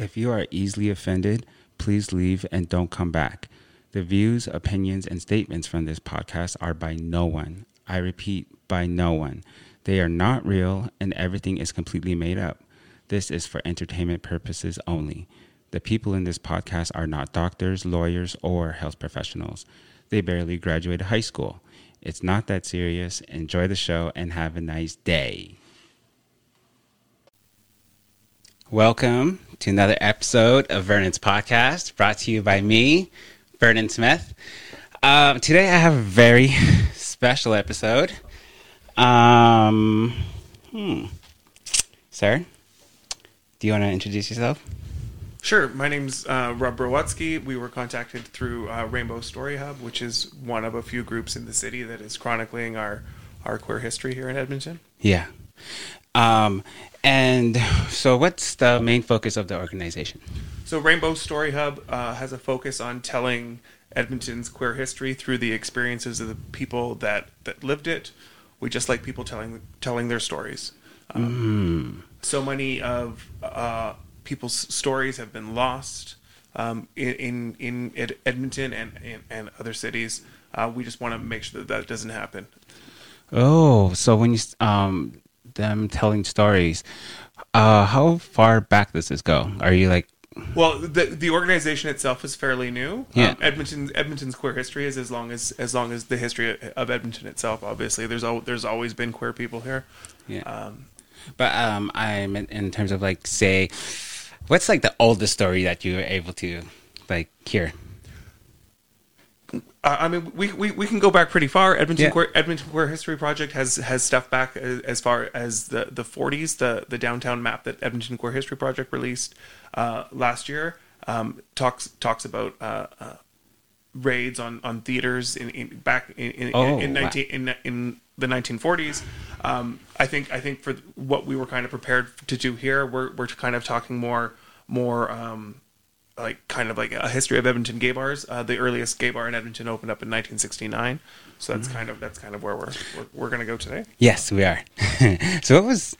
If you are easily offended, please leave and don't come back. The views, opinions, and statements from this podcast are by no one. I repeat, by no one. They are not real and everything is completely made up. This is for entertainment purposes only. The people in this podcast are not doctors, lawyers, or health professionals. They barely graduated high school. It's not that serious. Enjoy the show and have a nice day. Welcome to another episode of Vernon's podcast, brought to you by me, Vernon Smith. Um, today I have a very special episode. Um, hmm. Sir, do you want to introduce yourself? Sure. My name's uh, Rob Browatzke. We were contacted through uh, Rainbow Story Hub, which is one of a few groups in the city that is chronicling our, our queer history here in Edmonton. Yeah. Um, and so, what's the main focus of the organization? So, Rainbow Story Hub uh, has a focus on telling Edmonton's queer history through the experiences of the people that, that lived it. We just like people telling telling their stories. Um, mm. So many of uh, people's stories have been lost um, in, in, in Edmonton and, and, and other cities. Uh, we just want to make sure that that doesn't happen. Oh, so when you um them telling stories, uh, how far back does this go? Are you like? Well, the the organization itself is fairly new. Yeah. Um, Edmonton Edmonton's queer history is as long as as long as the history of Edmonton itself. Obviously, there's al- there's always been queer people here. Yeah. Um, but um, I'm in, in terms of like say What's like the oldest story that you were able to like hear? I mean, we, we, we can go back pretty far. Edmonton yeah. Queer, Edmonton Queer History Project has has stuff back as, as, far as the, the 40s. The the downtown map that Edmonton Queer History Project released uh, last year um, talks talks about uh, uh raids on, on theaters in, in back in in, oh, in, in, 19, wow. in, in the 1940s. Um, I think I think for what we were kind of prepared to do here, we're we're kind of talking more more um, like kind of like a history of Edmonton gay bars. Uh, the earliest gay bar in Edmonton opened up in 1969, so that's mm. kind of that's kind of where we're we're, we're going to go today. Yes, we are. so what was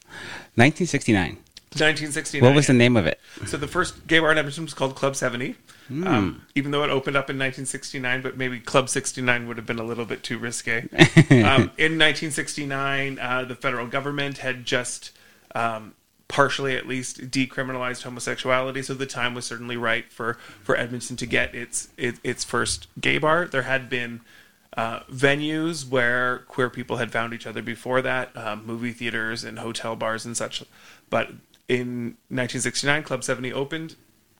1969? 1969. What was the name of it? So the first gay bar in Edmonton was called Club 70. Mm. Um, even though it opened up in 1969, but maybe Club 69 would have been a little bit too risque. um, in 1969, uh, the federal government had just um, partially, at least, decriminalized homosexuality, so the time was certainly right for, for Edmonton to get its it, its first gay bar. There had been uh, venues where queer people had found each other before that, um, movie theaters and hotel bars and such, but in 1969, Club 70 opened.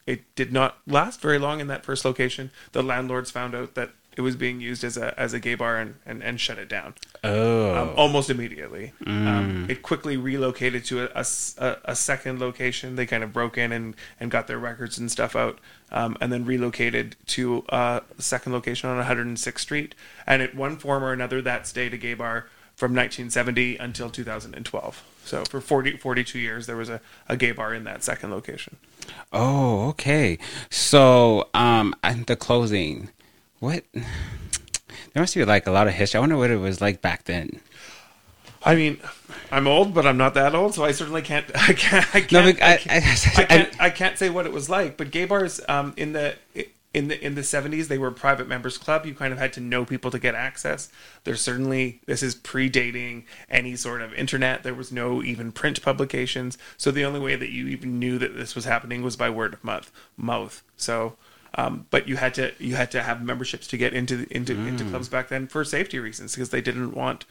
It did not last very long in that first location. The landlords found out that it was being used as a as a gay bar and, and, and shut it down. Oh, um, almost immediately. Mm. Um, it quickly relocated to a, a, a, second location. They kind of broke in and, and got their records and stuff out, um, and then relocated to a second location on 106th Street. And at one form or another, that stayed a gay bar from 1970 until 2012. So for 40, 42 years, there was a, a gay bar in that second location. Oh, okay. So, um, the closing, what? There must be like a lot of history. I wonder what it was like back then. I mean, I'm old, but I'm not that old, so I certainly can't. I can't. I can't. No, I, I, can't, I, can't, I, can't say what it was like. But gay bars, um, in the in the in the 70s they were a private members club you kind of had to know people to get access there's certainly this is predating any sort of internet there was no even print publications so the only way that you even knew that this was happening was by word of mouth mouth so um, but you had to you had to have memberships to get into into mm. into clubs back then for safety reasons because they didn't want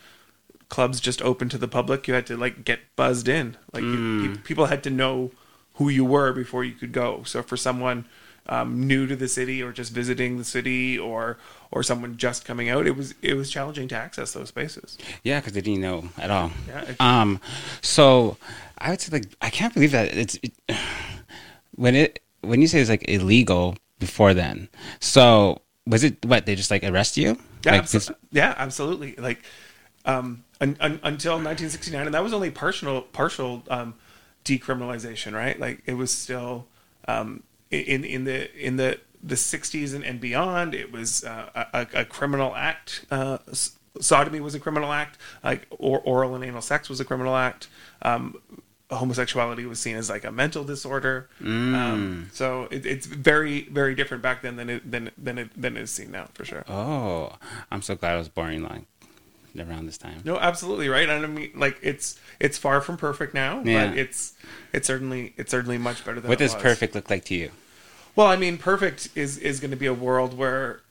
clubs just open to the public you had to like get buzzed in like mm. you, people had to know who you were before you could go so for someone um, new to the city or just visiting the city or or someone just coming out, it was it was challenging to access those spaces. Yeah, because they didn't know at all. Yeah. Um. So I would say like I can't believe that it's it, when it when you say it's like illegal before then. So was it what they just like arrest you? Yeah, like, abso- yeah, absolutely. Like um, un- un- until 1969, and that was only partial partial um, decriminalization, right? Like it was still um, in in the in the the 60s and, and beyond it was uh, a, a, criminal act uh, sodomy was a criminal act like or oral and anal sex was a criminal act um, homosexuality was seen as like a mental disorder. Mm. Um, so it, it's very very different back then than it than than it than it is seen now for sure. Oh, I'm so glad I was born like around this time. No, absolutely right. And I mean, like it's it's far from perfect now, yeah. but it's it's certainly it's certainly much better than. What does was. perfect look like to you? Well, I mean, perfect is is going to be a world where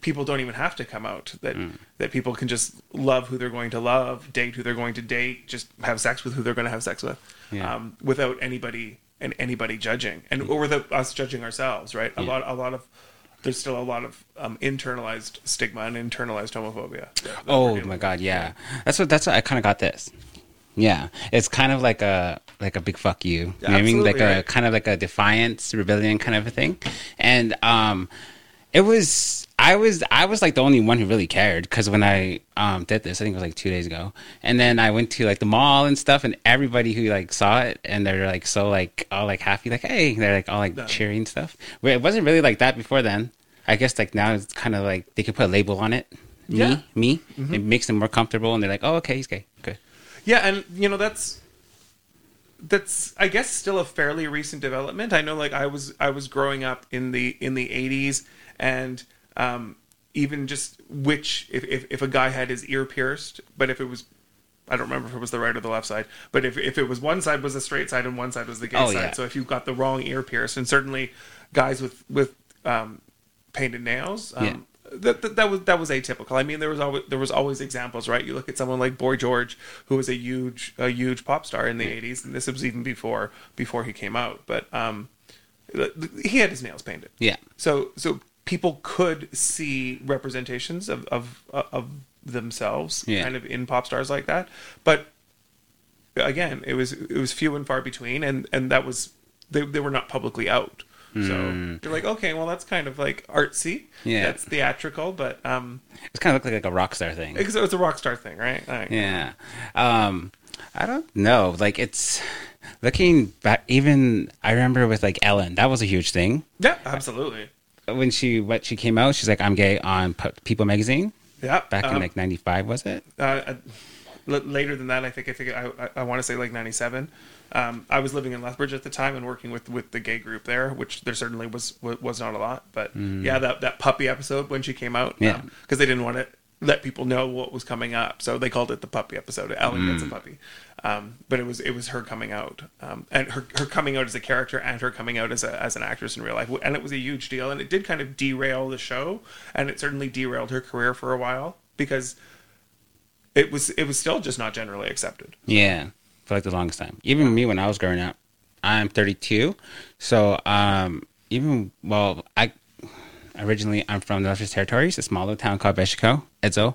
people don't even have to come out that mm. that people can just love who they're going to love date who they're going to date just have sex with who they're going to have sex with yeah. um, without anybody and anybody judging. And or without us judging ourselves right? A yeah. lot a lot of there's still a lot of um, internalized stigma and internalized homophobia oh my god yeah. That's what that's what i kind of got this. Yeah. It's kind of like a like a big fuck you, you know I mean? Like right. a kind of like a defiance rebellion kind of a thing. And um it was I was I was like the only one who really cared because when I um, did this, I think it was like two days ago, and then I went to like the mall and stuff, and everybody who like saw it and they're like so like all like happy, like hey, they're like all like cheering stuff. But it wasn't really like that before then. I guess like now it's kind of like they can put a label on it. Me, yeah. me. Mm-hmm. It makes them more comfortable, and they're like, oh okay, he's gay. Good. Yeah, and you know that's that's I guess still a fairly recent development. I know like I was I was growing up in the in the eighties and um, even just which if, if, if a guy had his ear pierced, but if it was I don't remember if it was the right or the left side, but if if it was one side was the straight side and one side was the gay oh, side. Yeah. So if you got the wrong ear pierced, and certainly guys with with um, painted nails, um, yeah. that, that, that was that was atypical. I mean, there was always there was always examples, right? You look at someone like Boy George, who was a huge a huge pop star in the '80s, and this was even before before he came out. But um, he had his nails painted. Yeah. So so people could see representations of of, of themselves yeah. kind of in pop stars like that. But again it was it was few and far between and and that was they, they were not publicly out. So mm. you're like okay well that's kind of like artsy. Yeah. That's theatrical but um it's kind of like, like a rock star thing. It's, it's a rock star thing right? Like, yeah. Um i don't know. Like it's looking back even i remember with like ellen that was a huge thing. Yeah absolutely when she what she came out, she's like, "I'm gay" on People magazine. Yeah, back um, in like '95, was it? Uh, later than that, I think. I think I, I, I want to say like '97. Um, I was living in Lethbridge at the time and working with, with the gay group there, which there certainly was was not a lot. But mm. yeah, that that puppy episode when she came out, yeah, because um, they didn't want to let people know what was coming up, so they called it the puppy episode. Ellen mm. gets a mm. puppy, um, but it was it was her coming out, um, and her her coming out as a character and her coming out as a as an actress in real life, and it was a huge deal, and it did kind of derail the show, and it certainly derailed her career for a while because it was it was still just not generally accepted. Yeah, for like the longest time. Even me when I was growing up, I'm 32, so um, even well, I originally I'm from the Northwest Territories, a small little town called Behchoko, Edzo,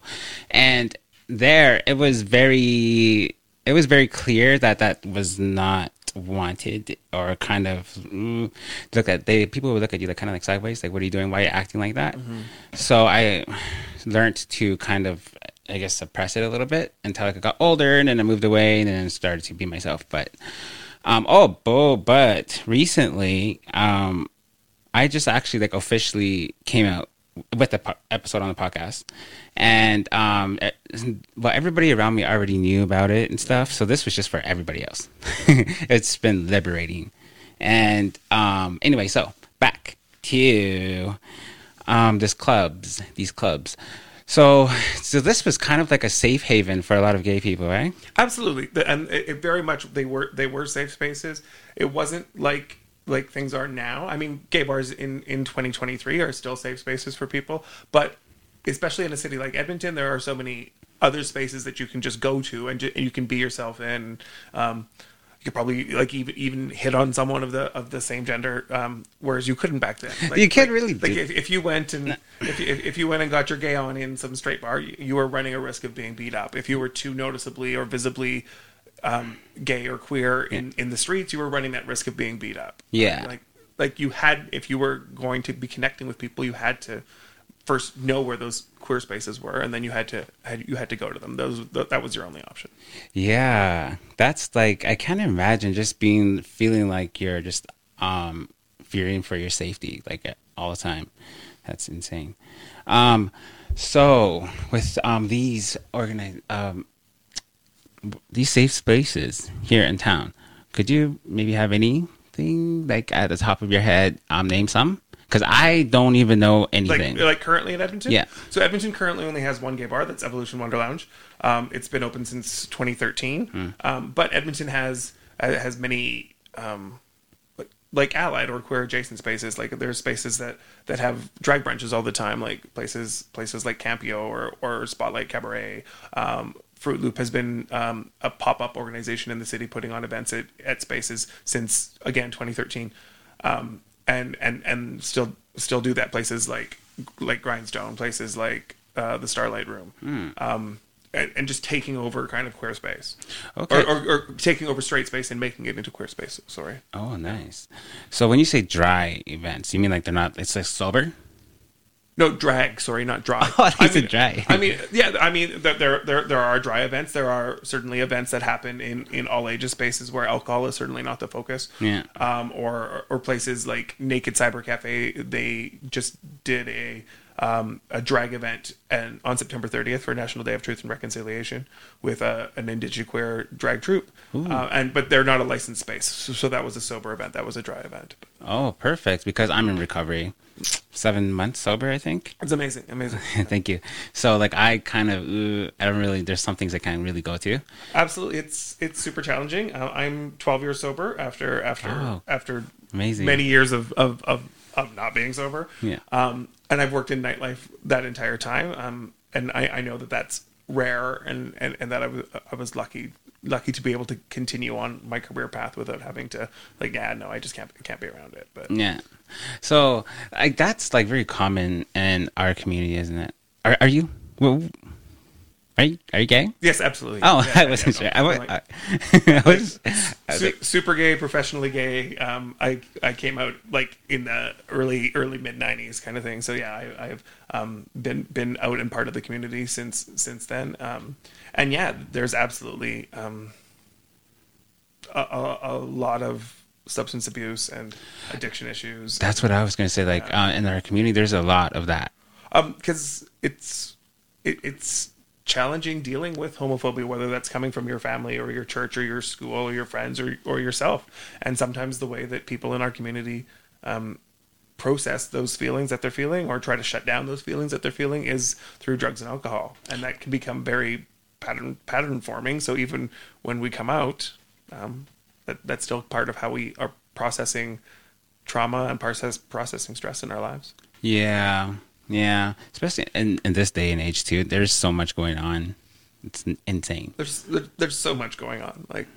and there it was very it was very clear that that was not wanted or kind of mm, look at they people would look at you like kind of like sideways like what are you doing? Why are you acting like that? Mm-hmm. so i learned to kind of i guess suppress it a little bit until i got older and then i moved away and then started to be myself. But um oh, oh but recently um i just actually like officially came out with the po- episode on the podcast, and um, well, everybody around me already knew about it and stuff. So this was just for everybody else. it's been liberating, and um, anyway, so back to um, this clubs, these clubs. So, so this was kind of like a safe haven for a lot of gay people, right? Absolutely, and it, very much they were they were safe spaces. It wasn't like like things are now. I mean, gay bars in in 2023 are still safe spaces for people, but especially in a city like Edmonton, there are so many other spaces that you can just go to and, ju- and you can be yourself in. Um, you could probably like even even hit on someone of the of the same gender, um, whereas you couldn't back then. Like, you can't like, really. Like if, if you went and no. if, you, if you went and got your gay on in some straight bar, you, you were running a risk of being beat up. If you were too noticeably or visibly um, gay or queer in, in the streets, you were running that risk of being beat up. Yeah. Like like you had if you were going to be connecting with people, you had to first know where those queer spaces were, and then you had to had you had to go to them. Those that was your only option. Yeah, that's like I can't imagine just being feeling like you're just um fearing for your safety like all the time. That's insane. Um, so with um these organized um these safe spaces here in town, Could you maybe have anything like at the top of your head? Um, name some because I don't even know anything. Like, like currently in Edmonton. Yeah. So Edmonton currently only has one gay bar. That's Evolution Wonderlounge. Um, it's been open since 2013. Mm. Um, but Edmonton has uh, has many um, like allied or queer adjacent spaces. Like there's spaces that that have drag brunches all the time, like places places like Campio or or Spotlight Cabaret. Um, Fruit Loop has been um, a pop up organization in the city, putting on events at, at spaces since again 2013, um, and and and still still do that. Places like like Grindstone, places like uh, the Starlight Room. Mm and, and, just taking over kind of queer space, okay, or, or, or, taking over straight space and making it into queer space. Sorry. Oh, nice. So when you say dry events, you mean like they're not? It's like sober. No drag, sorry, not dry. Oh, I mean, dry. I mean, yeah, I mean, there, there, there are dry events. There are certainly events that happen in, in all ages spaces where alcohol is certainly not the focus. Yeah. Um, or or places like Naked Cyber Cafe, they just did a um, a drag event and on September 30th for National Day of Truth and Reconciliation with a, an indigenous queer drag troupe. Uh, and but they're not a licensed space, so, so, that was a sober event. That was a dry event. Oh, perfect! Because I'm in recovery, seven months sober, I think. It's amazing, amazing. Thank you. So like I kind of uh, I don't really. There's some things I can't really go to. Absolutely, it's it's super challenging. Uh, I'm 12 years sober after after oh, after amazing many years of of, of of not being sober. Yeah. Um, and I've worked in nightlife that entire time. Um, and I, I know that that's rare, and, and, and that I was I was lucky lucky to be able to continue on my career path without having to like yeah no I just can't can't be around it. But yeah. So like that's like very common in our community, isn't it? Are are you? Well, are you, are you gay? Yes, absolutely. Oh, yeah, I wasn't yeah, sure. No, I, was, I, was, I was like, super gay, professionally gay. Um, I I came out like in the early early mid '90s kind of thing. So yeah, I, have um, been been out and part of the community since since then. Um, and yeah, there's absolutely um, a, a, a lot of substance abuse and addiction issues. That's what I was going to say. Like uh, in our community, there's a lot of that. Um, because it's it, it's challenging dealing with homophobia, whether that's coming from your family or your church or your school or your friends or, or yourself. And sometimes the way that people in our community um, process those feelings that they're feeling or try to shut down those feelings that they're feeling is through drugs and alcohol. And that can become very pattern pattern forming. So even when we come out, um, that, that's still part of how we are processing trauma and process processing stress in our lives. Yeah. Yeah, especially in, in this day and age too. There's so much going on. It's insane. There's there's so much going on. Like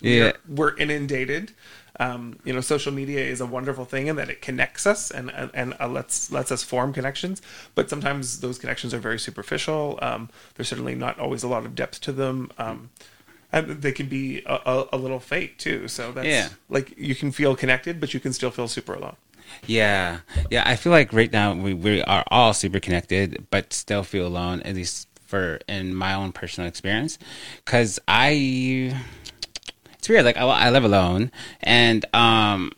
yeah, we're, we're inundated. Um, you know, social media is a wonderful thing in that it connects us and and, and uh, lets lets us form connections. But sometimes those connections are very superficial. Um, there's certainly not always a lot of depth to them. Um, and they can be a, a, a, little fake too. So that's yeah. like you can feel connected, but you can still feel super alone. Yeah, yeah. I feel like right now we, we are all super connected, but still feel alone. At least for in my own personal experience, because I it's weird. Like I, I live alone, and um,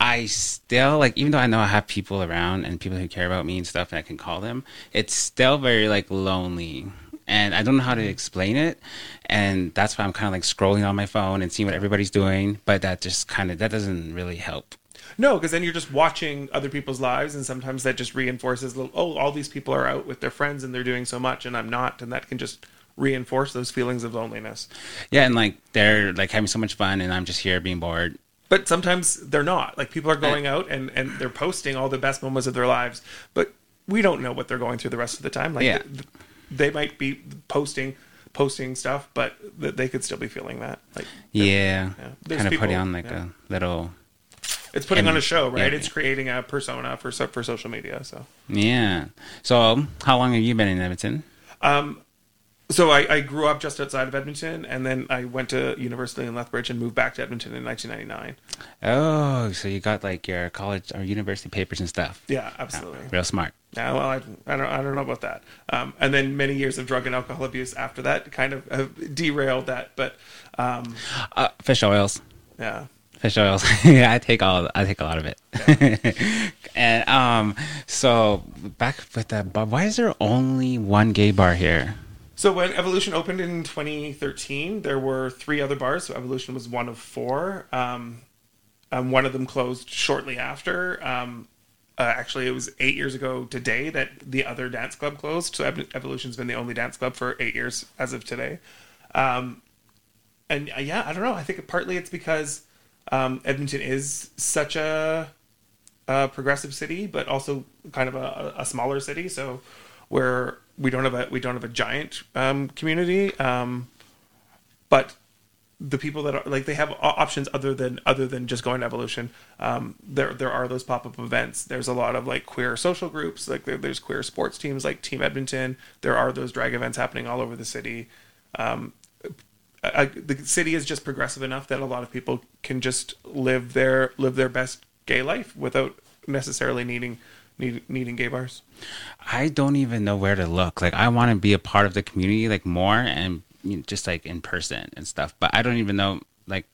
I still like even though I know I have people around and people who care about me and stuff, and I can call them. It's still very like lonely and I don't know how to explain it. And that's why I'm kind of like scrolling on my phone and seeing what everybody's doing. But that just kind of that doesn't really help. No, because then you're just watching other people's lives, and sometimes that just reinforces, oh, all these people are out with their friends and they're doing so much, and I'm not, and that can just reinforce those feelings of loneliness. Yeah, and like they're like having so much fun, and I'm just here being bored. But sometimes they're not. Like people are going out and and they're posting all the best moments of their lives, but we don't know what they're going through the rest of the time. Like yeah. they might be posting posting stuff, but they could still be feeling that. Like yeah, yeah. kind of putting on like yeah. a little it's putting and, on a show, right? Yeah. It's creating a persona for for social media. So yeah. So how long have you been in Edmonton? Um, so I, I, grew up just outside of Edmonton, and then I went to university in Lethbridge and moved back to Edmonton in 1999. Oh, so you got like your college or university papers and stuff? Yeah, absolutely. real smart. Yeah, well, I, I, don't I don't know about that. Um, and then many years of drug and alcohol abuse after that kind of derailed that. But um, uh, fish oils. Yeah fish oils. yeah, I take all. I take a lot of it. Yeah. and um, so back with that, but why is there only one gay bar here? So when Evolution opened in 2013, there were three other bars. So Evolution was one of four. Um, um, one of them closed shortly after. Um, uh, actually, it was eight years ago today that the other dance club closed. So Evolution's been the only dance club for eight years as of today. Um, and uh, yeah, I don't know. I think partly it's because um, Edmonton is such a, a, progressive city, but also kind of a, a, smaller city. So where we don't have a we don't have a giant um, community, um, but the people that are like they have options other than other than just going to evolution. Um, there there are those pop-up events. There's a lot of like queer social groups like there, there's queer sports teams like team edmonton. There are those drag events happening all over the city. Um, The city is just progressive enough that a lot of people can just live their live their best gay life without necessarily needing need, needing gay bars i don't even know where to look like i want to be a part of the community like more and you know, just like in person and stuff. But I don't even know. Like,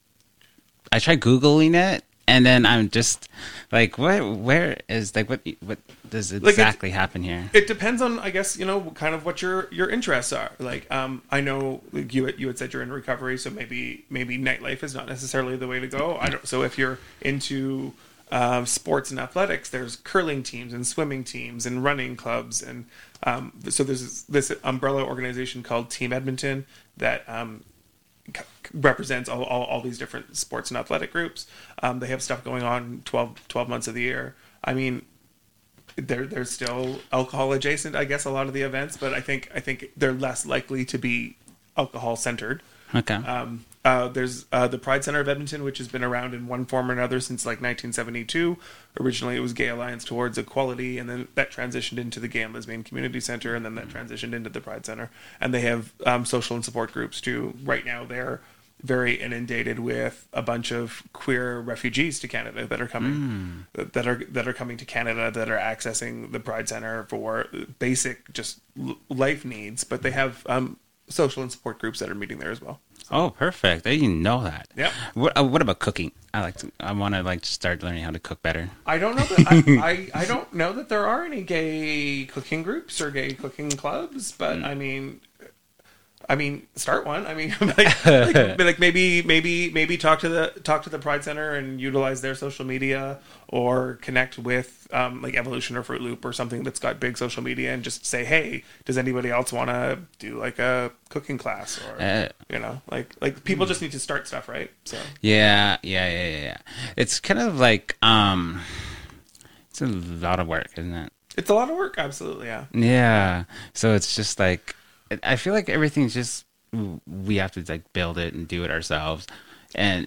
I tried googling it, and then I'm just like, what? Where is like what? What does exactly like happen here? It depends on, I guess, you know, kind of what your your interests are. Like, um, I know like you you had said you're in recovery, so maybe maybe nightlife is not necessarily the way to go. I don't. So if you're into uh, sports and athletics, there's curling teams and swimming teams and running clubs, and um, so there's this umbrella organization called Team Edmonton that um, represents all, all, all, these different sports and athletic groups. Um, they have stuff going on 12, 12 months of the year. I mean, they're they're still alcohol adjacent, I guess, a lot of the events, but I think I think they're less likely to be alcohol centered. Okay. Um, uh, there's uh, the Pride Center of Edmonton, which has been around in one form or another since like 1972. Originally, it was Gay Alliance Towards Equality, and then that transitioned into the Gay and Lesbian Community Center, and then that transitioned into the Pride Center. And they have um, social and support groups too. Right now, they're very inundated with a bunch of queer refugees to Canada that are coming mm. that are that are coming to Canada that are accessing the Pride Center for basic just life needs, but they have um, social and support groups that are meeting there as well. Oh, perfect! I didn't know that. Yeah. What, uh, what about cooking? I like to. I want to like start learning how to cook better. I don't know that. I, I, I don't know that there are any gay cooking groups or gay cooking clubs, but mm. I mean, I mean, start one. I mean, like, like, like, maybe, maybe, maybe talk to the talk to the Pride Center and utilize their social media, or connect with um, like Evolution or Fruit Loop or something that's got big social media, and just say, hey, does anybody else want to do like a cooking class or uh, you know, like like people just need to start stuff, right? So yeah, yeah, yeah, yeah. It's kind of like um, it's a lot of work, isn't it? It's a lot of work, absolutely, yeah. Yeah. So it's just like I feel like everything's just we have to like build it and do it ourselves, and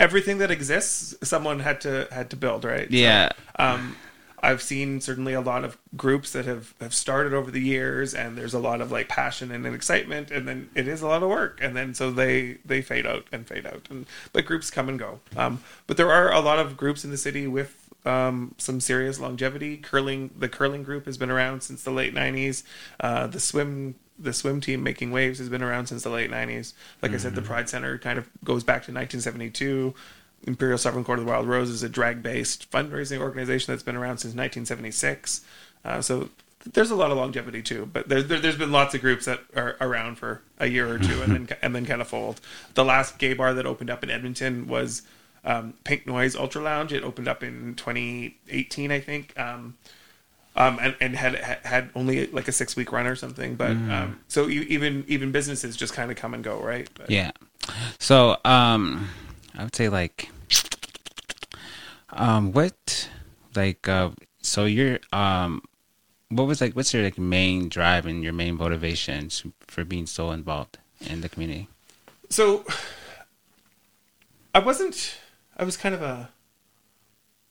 everything that exists, someone had to had to build, right? Yeah. So, um, I've seen certainly a lot of groups that have, have started over the years, and there's a lot of like passion and excitement, and then it is a lot of work, and then so they they fade out and fade out, and but groups come and go. Um, but there are a lot of groups in the city with um, some serious longevity. Curling, the curling group has been around since the late '90s. Uh, the swim the swim team making waves has been around since the late 90s like mm-hmm. i said the mm-hmm. pride center kind of goes back to 1972 imperial sovereign court of the wild rose is a drag based fundraising organization that's been around since 1976 uh, so there's a lot of longevity too but there, there, has been lots of groups that are around for a year or two and then and then kind of fold. The last gay bar that opened up in edmonton was um, pink noise ultra lounge. It opened up in 2018 i think. Um, um, and, and had had only like a six week run or something. But mm. um, so even even businesses just kind of come and go, right? But, yeah. So um, I would say like, um, what like uh, so you're um, what was like what's your like main drive and your main motivations for being so involved in the community? So I wasn't. I was kind of a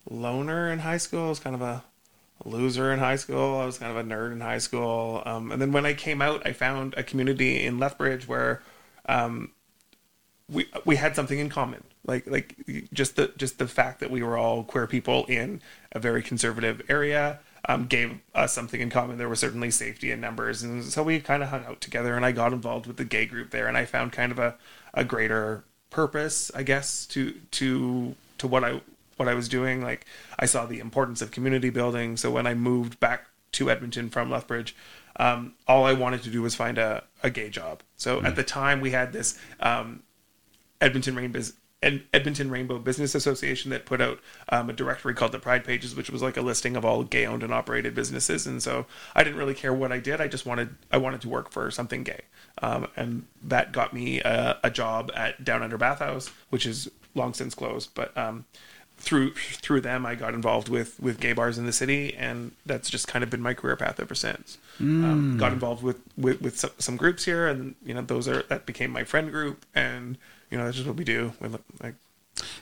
loner in high school. I was kind of a loser in high school. I was kind of a nerd in high school. Um, and then when I came out, I found a community in Lethbridge where um, we we had something in common. Like like just the just the fact that we were all queer people in a very conservative area um, gave us something in common. There was certainly safety in numbers, and so we kind of hung out together. And I got involved with the gay group there, and I found kind of a, a greater purpose, I guess, to to to what I what I was doing. Like I saw the importance of community building. So when I moved back to Edmonton from Lethbridge, um, all I wanted to do was find a, a gay job. So mm. at the time, we had this um, Edmonton Rainbow Edmonton Rainbow Business Association that put out um, a directory called the Pride Pages, which was like a listing of all gay owned and operated businesses. And so I didn't really care what I did. I just wanted I wanted to work for something gay, um, and that got me a, a, job at Down Under Bathhouse, which is long since closed. But um, through through them, I got involved with with gay bars in the city, and that's just kind of been my career path ever since. Mm. Um, got involved with with, with some, some, groups here, and you know those are that became my friend group, and you know that's just what we do. We, like,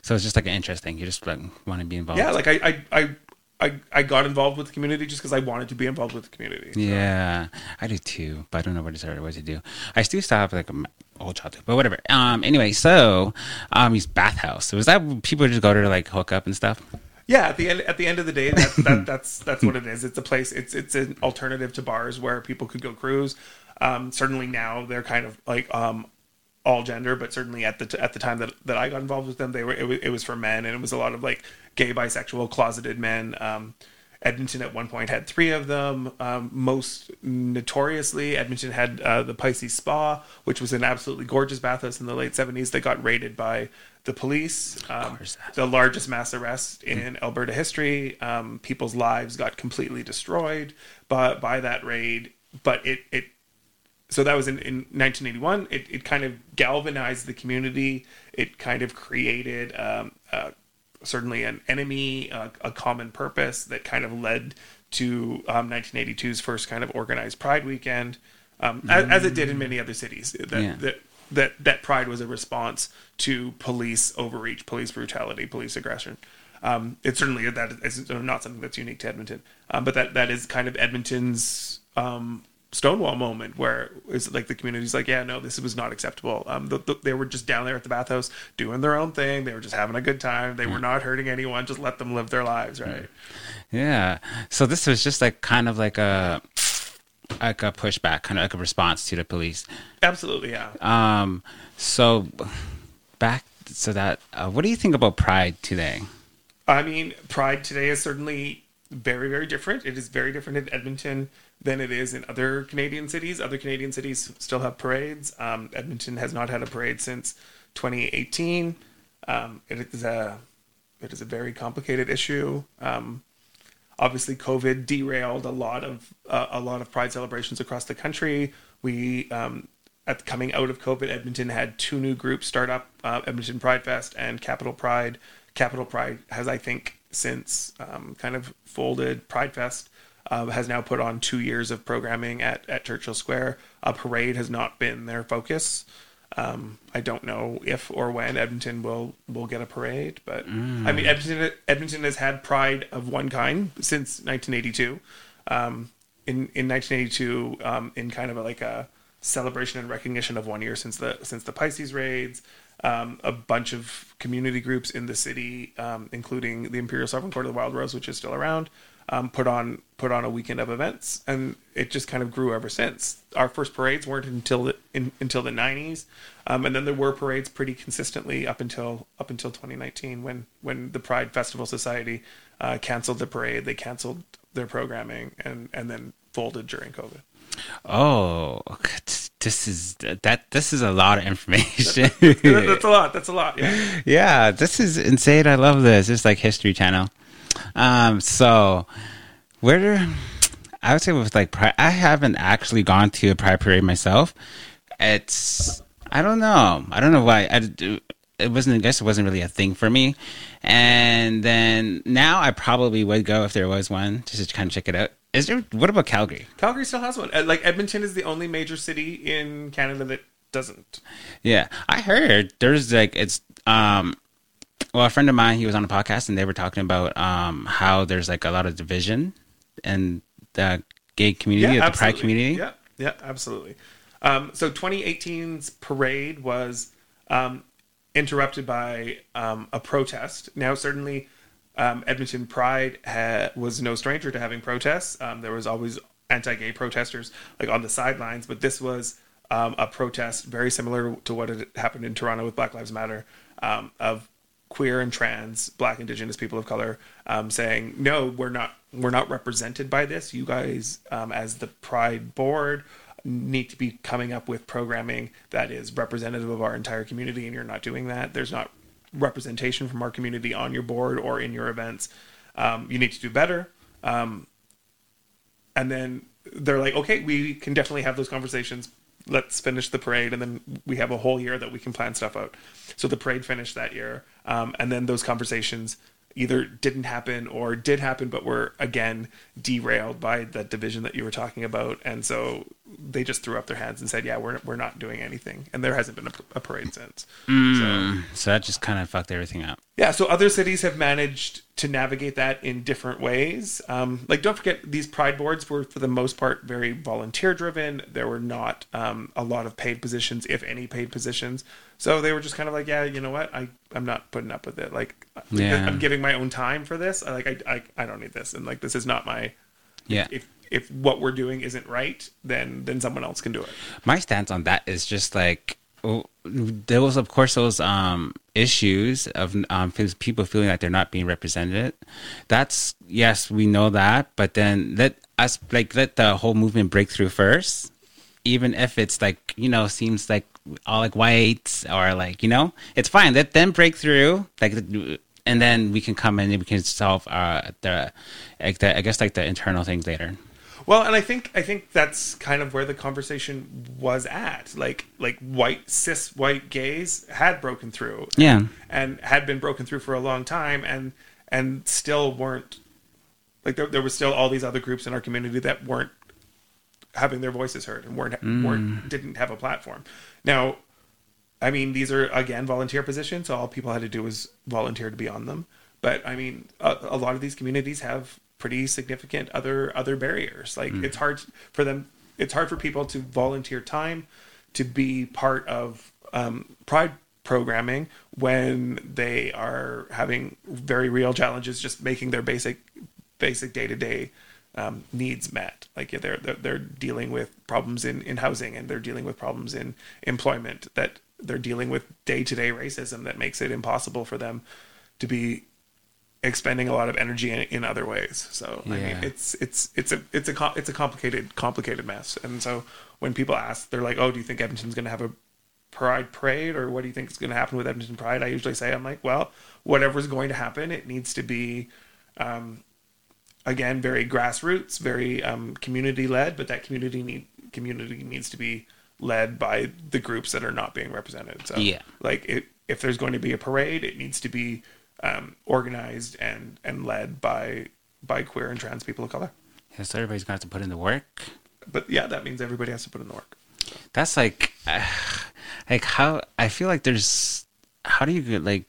so it's just like an interest thing. You just like, want to be involved. Yeah, like I I. I I, I got involved with the community just because I wanted to be involved with the community. So. Yeah, I do too, but I don't know what to what to do. I still still have like a old childhood, but whatever. Um, anyway, so um, he's bathhouse. So is that people just go to like hook up and stuff? Yeah, at the end at the end of the day, that, that, that's that's what it is. It's a place. It's it's an alternative to bars where people could go cruise. Um, certainly now they're kind of like um, all gender, but certainly at the t- at the time that, that I got involved with them, they were it was, it was for men, and it was a lot of like gay, bisexual, closeted men. Um, Edmonton at one point had three of them. Um, most notoriously, Edmonton had uh, the Pisces Spa, which was an absolutely gorgeous bathhouse in the late 70s that got raided by the police. Um, the largest mass arrest in mm. Alberta history. Um, people's lives got completely destroyed by, by that raid. But it, it so that was in, in 1981. It, it kind of galvanized the community. It kind of created um, uh, certainly an enemy, uh, a common purpose that kind of led to um, 1982's first kind of organized Pride weekend, um, mm. as, as, it did in many other cities. That, yeah. that, that that Pride was a response to police overreach, police brutality, police aggression. Um, it's certainly that is not something that's unique to Edmonton, um, but that that is kind of Edmonton's um, Stonewall moment where it's like the community's like, yeah, no, this was not acceptable. Um, the, the, they were just down there at the bathhouse doing their own thing. They were just having a good time. They were mm. not hurting anyone. Just let them live their lives, right? Yeah. So this was just like kind of like a like a pushback, kind of like a response to the police. Absolutely, yeah. Um. So back so that uh, what do you think about Pride today? I mean, Pride today is certainly very, very different. It is very different in Edmonton than it is in other Canadian cities. Other Canadian cities still have parades. Um, Edmonton has not had a parade since 2018. Um, it is a it is a very complicated issue. Um, obviously, COVID derailed a lot of uh, a lot of Pride celebrations across the country. We um, at coming out of COVID, Edmonton had two new groups start up: uh, Edmonton Pride Fest and Capital Pride. Capital Pride has, I think, since um, kind of folded. Pride Fest uh, has now put on two years of programming at, at Churchill Square. A parade has not been their focus. Um, I don't know if or when Edmonton will will get a parade, but mm. I mean Edmonton Edmonton has had pride of one kind since 1982. Um, in in 1982, um, in kind of a, like a celebration and recognition of one year since the since the Pisces raids, um, a bunch of community groups in the city, um, including the Imperial Sovereign Court of the Wild Rose, which is still around, um, put on put on a weekend of events, and it just kind of grew ever since. Our first parades weren't until the, in, until the '90s, um, and then there were parades pretty consistently up until up until 2019 when when the Pride Festival Society uh, canceled the parade. They canceled their programming and and then folded during COVID. Oh, this is that. This is a lot of information. that's a lot. That's a lot. Yeah. Yeah. This is insane. I love this. It's like History Channel. Um, so where I would say with like I haven't actually gone to a pride parade myself. It's I don't know. I don't know why. I it wasn't. I guess it wasn't really a thing for me. And then now I probably would go if there was one just to kind of check it out. Is there? What about Calgary? Calgary still has one. Uh, like Edmonton is the only major city in Canada that doesn't. Yeah, I heard there's like it's um well, a friend of mine, he was on a podcast and they were talking about um, how there's like a lot of division in the gay community, yeah, the pride community. Yeah, yeah, absolutely. Um, so 2018's parade was um, interrupted by um, a protest. Now, certainly, um, Edmonton Pride ha- was no stranger to having protests. Um, there was always anti-gay protesters like on the sidelines, but this was a protest very similar to what had happened in Toronto with Black Lives Matter of queer and trans, Black, Indigenous people of color, um, saying no, we're not we're not represented by this. You guys, um, as the Pride board, need to be coming up with programming that is representative of our entire community, and you're not doing that. There's not representation from our community on your board or in your events. Um, you need to do better. Um, and then they're like, okay, we can definitely have those conversations. Let's finish the parade, and then we have a whole year that we can plan stuff out. So the parade finished that year, um, and then those conversations either didn't happen or did happen, but were again derailed by that division that you were talking about, and so they just threw up their hands and said, "Yeah, we're we're not doing anything," and there hasn't been a, a parade since. Mm, so, so that just kind of fucked everything up. Yeah, so other cities have managed to navigate that in different ways. Um, like, don't forget, these pride boards were for the most part very volunteer driven. There were not um, a lot of paid positions, if any paid positions. So they were just kind of like, yeah, you know what, I I'm not putting up with it. Like, yeah. I'm giving my own time for this. I, like, I, I I don't need this, and like this is not my yeah. If if what we're doing isn't right, then then someone else can do it. My stance on that is just like oh, there was of course those um, issues of um, people feeling like they're not being represented. That's yes, we know that, but then let us like let the whole movement break through first, even if it's like you know seems like all like whites or like you know it's fine. Let them break through like and then we can come in and we can solve uh, the, like the I guess like the internal things later. Well, and I think I think that's kind of where the conversation was at. Like like white cis white gays had broken through. Yeah. And, had been broken through for a long time and and still weren't like there there was still all these other groups in our community that weren't having their voices heard and weren't mm. weren't didn't have a platform. Now, I mean, these are again volunteer positions, so all people had to do was volunteer to be on them. But I mean, a, a lot of these communities have pretty significant other other barriers. Like mm. it's hard for them. It's hard for people to volunteer time to be part of um, Pride programming when they are having very real challenges just making their basic basic day to day needs met. Like they're, they're they're dealing with problems in in housing and they're dealing with problems in employment that they're dealing with day to day racism that makes it impossible for them to be expending a lot of energy in, in other ways. So yeah. I mean, it's it's it's a it's a it's a complicated complicated mess. And so when people ask, they're like, "Oh, do you think Edmonton's going to have a Pride parade, or what do you think is going to happen with Edmonton Pride?" I usually say, "I'm like, well, whatever's going to happen, it needs to be." Um, again, very grassroots, very um, community led, but that community need community needs to be led by the groups that are not being represented. So, yeah, like it, if there's going to be a parade, it needs to be um, organized and and led by by queer and trans people of color. Yeah, so everybody's gonna have to put in the work. But yeah, that means everybody has to put in the work. So. That's like, uh, like how I feel like there's how do you get like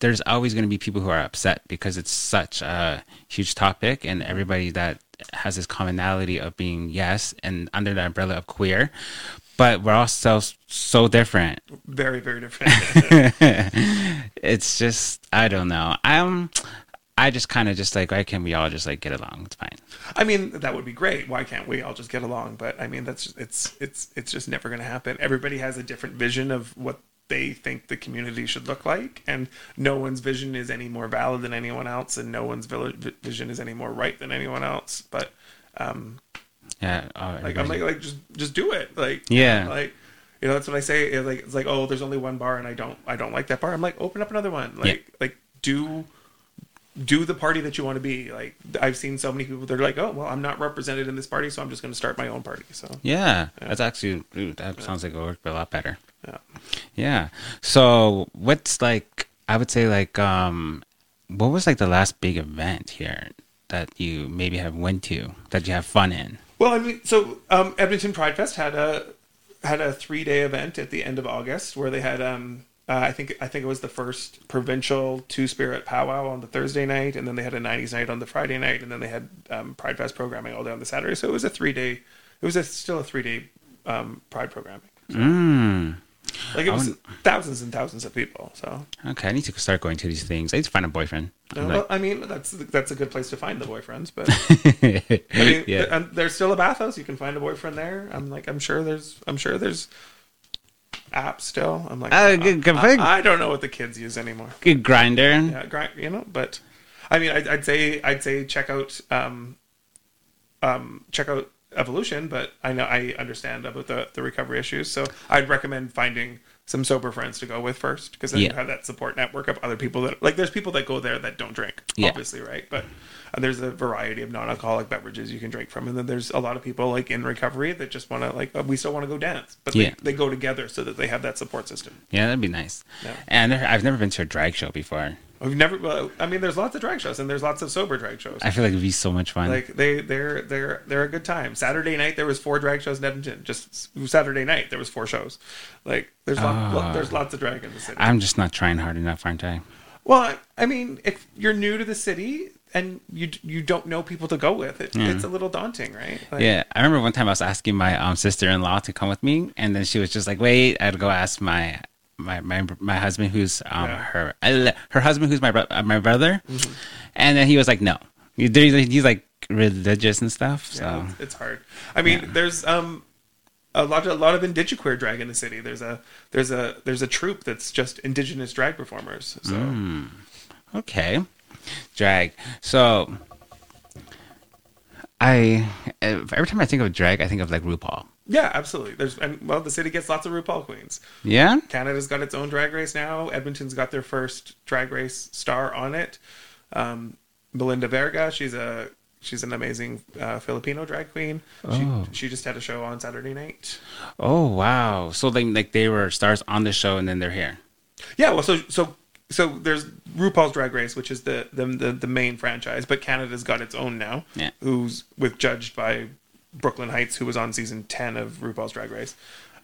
there's always going to be people who are upset because it's such a huge topic and everybody that has this commonality of being yes and under the umbrella of queer but we're all so so different. Very very different. it's just I don't know. I'm I just kind of just like why can't we all just like get along? It's fine. I mean that would be great. Why can't we all just get along? But I mean that's it's it's it's just never going to happen. Everybody has a different vision of what they think the community should look like and no one's vision is any more valid than anyone else and no one's vision is any more right than anyone else but um, yeah. Uh, like I'm like like just just do it. Like yeah. like you know that's what I say. It's like it's like oh there's only one bar and I don't I don't like that bar. I'm like open up another one. Like yeah. like do do the party that you want to be. Like I've seen so many people they're like oh well I'm not represented in this party so I'm just going to start my own party. So yeah, yeah. that's actually that yeah. sounds like it worked a lot better. Yeah. Yeah. So what's like I would say like um what was like the last big event here that you maybe have went to that you have fun in? Well, I mean, so um, Edmonton Pride Fest had a had a three day event at the end of August where they had um, uh, I think I think it was the first provincial two spirit powwow on the Thursday night, and then they had a '90s night on the Friday night, and then they had um, Pride Fest programming all day on the Saturday. So it was a three day. It was a, still a three day um, Pride programming. So. Mm. Like it was thousands and thousands of people. So okay, I need to start going to these things. I need to find a boyfriend. No, like... well, I mean that's that's a good place to find the boyfriends. But I mean, yeah. there's still a bathhouse. You can find a boyfriend there. I'm like, I'm sure there's, I'm sure there's app still. I'm like, uh, good, good I, I, don't know what the kids use anymore. Good Grindr. Yeah, grind. You know, but I mean, I'd, I'd say I'd say check out um, um, check out evolution, but I know I understand about the the recovery issues. So I'd recommend finding some sober friends to go with first because then yeah. you have that support network of other people that like there's people that go there that don't drink yeah. obviously right but uh, there's a variety of non-alcoholic beverages you can drink from and then there's a lot of people like in recovery that just want to like oh, we still want to go dance but yeah. they, they go together so that they have that support system yeah that'd be nice yeah. and i've never been to a drag show before We've never. Well, I mean, there's lots of drag shows and there's lots of sober drag shows. I feel like it'd be so much fun. Like they, they're, they're, they're a good time. Saturday night there was four drag shows in Edmonton. Just Saturday night there was four shows. Like there's, uh, there's lots of drag in the city. I'm just not trying hard enough, aren't I? Well, I mean, if you're new to the city and you you don't know people to go with, it, yeah. it's a little daunting, right? Like, yeah, I remember one time I was asking my um, sister-in-law to come with me, and then she was just like, "Wait, I'd go ask my my my my husband who's um yeah. her uh, her husband who's my bro- uh, my brother, mm-hmm. and then he was like, no, he's like religious and stuff. So yeah, it's, hard. I mean, yeah. there's um a lot of a lot of indigiqueer drag in the city. There's a there's a there's a troupe that's just indigenous drag performers. So mm. okay, drag. So I every time I think of drag, I think of like RuPaul. Yeah, absolutely. There's and well, the city gets lots of RuPaul queens. Yeah, Canada's got its own drag race now. Edmonton's got their first drag race star on it. Um, Melinda Verga, she's a she's an amazing uh, Filipino drag queen. Oh. She she just had a show on Saturday night. Oh wow! So like like they were stars on the show and then they're here. Yeah, well, so so so there's RuPaul's Drag Race, which is the the the, the main franchise, but Canada's got its own now. Yeah. Who's with judged by Brooke Lynn Hytes, who was on season 10 of RuPaul's Drag Race.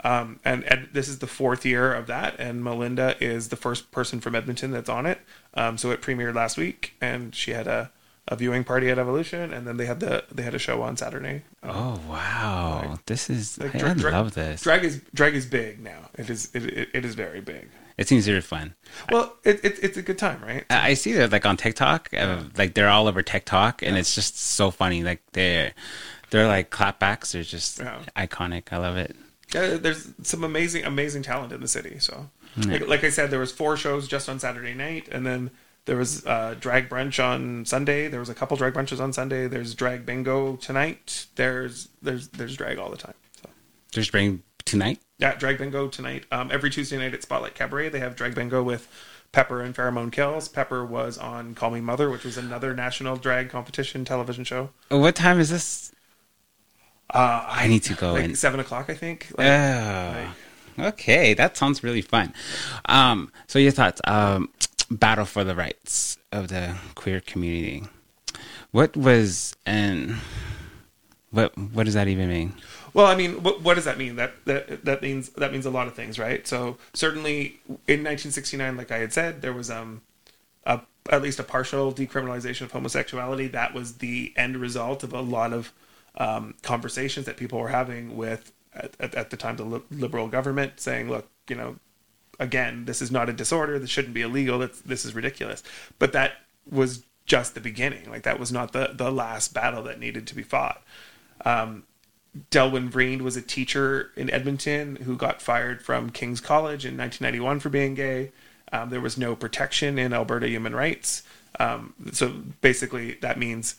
Um, and, and, this is the fourth year of that, and Melinda is the first person from Edmonton that's on it. Um, so it premiered last week, and she had a, a viewing party at Evolution, and then they had the they had a show on Saturday. Um, oh wow, like, this is like, I, dra- love this. Drag is drag is big now. It is it, it, it is very big. It seems very fun. Well, it, it, it's a good time, right? I see that like on TikTok, yeah. uh, like they're all over TikTok, and yeah. it's just so funny. Like they're they're like clapbacks. They're just yeah. iconic. I love it. Yeah, there's some amazing, amazing talent in the city. So, yeah. like, like, I said, there was four shows just on Saturday night, and then there was uh, drag brunch on Sunday. There was a couple drag brunches on Sunday. There's drag bingo tonight. There's there's there's drag all the time. So there's drag tonight. Yeah, drag bingo tonight. Um, every Tuesday night at Spotlight Cabaret, they have drag bingo with Pepper and Pheromone Kills. Pepper was on Call Me Mother, which was another national drag competition television show. What time is this? Uh, I need to go like in seven o'clock, I think. Like, oh, like... okay, that sounds really fun. Um, so your thoughts? Um, battle for the rights of the queer community. What was and what what does that even mean? Well, I mean, what, what does that mean? That that that means that means a lot of things, right? So certainly in 1969, like I had said, there was um a, at least a partial decriminalization of homosexuality. That was the end result of a lot of um, conversations that people were having with at, at, at the time the liberal government saying, look, you know, again, this is not a disorder. This shouldn't be illegal. That's, this is ridiculous. But that was just the beginning. Like that was not the, the last battle that needed to be fought. Um, Delwin Vriend was a teacher in Edmonton who got fired from King's College in 1991 for being gay. Um, there was no protection in Alberta human rights. Um, so basically, that means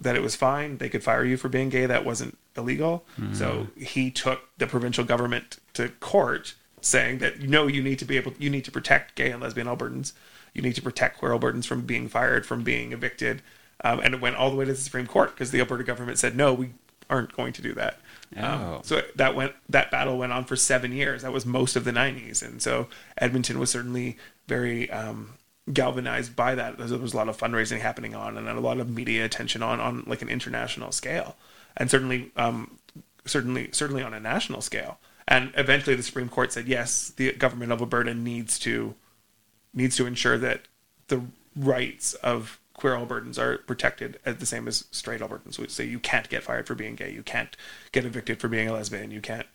that it was fine. They could fire you for being gay. That wasn't illegal. Mm. So he took the provincial government to court saying that no, you need to be able, you need to protect gay and lesbian Albertans. You need to protect queer Albertans from being fired, from being evicted. Um, and it went all the way to the Supreme Court because the Alberta government said no, we aren't going to do that. Um, oh. Um, so that went that battle went on for seven years. That was most of the '90s, and so Edmonton was certainly very um, galvanized by that. There was a lot of fundraising happening on, and a lot of media attention on on like an international scale, and certainly, um, certainly, certainly on a national scale. And eventually, the Supreme Court said yes, the government of Alberta needs to needs to ensure that the rights of queer Albertans are protected as the same as straight Albertans. would say you can't get fired for being gay, you can't get evicted for being a lesbian, you can't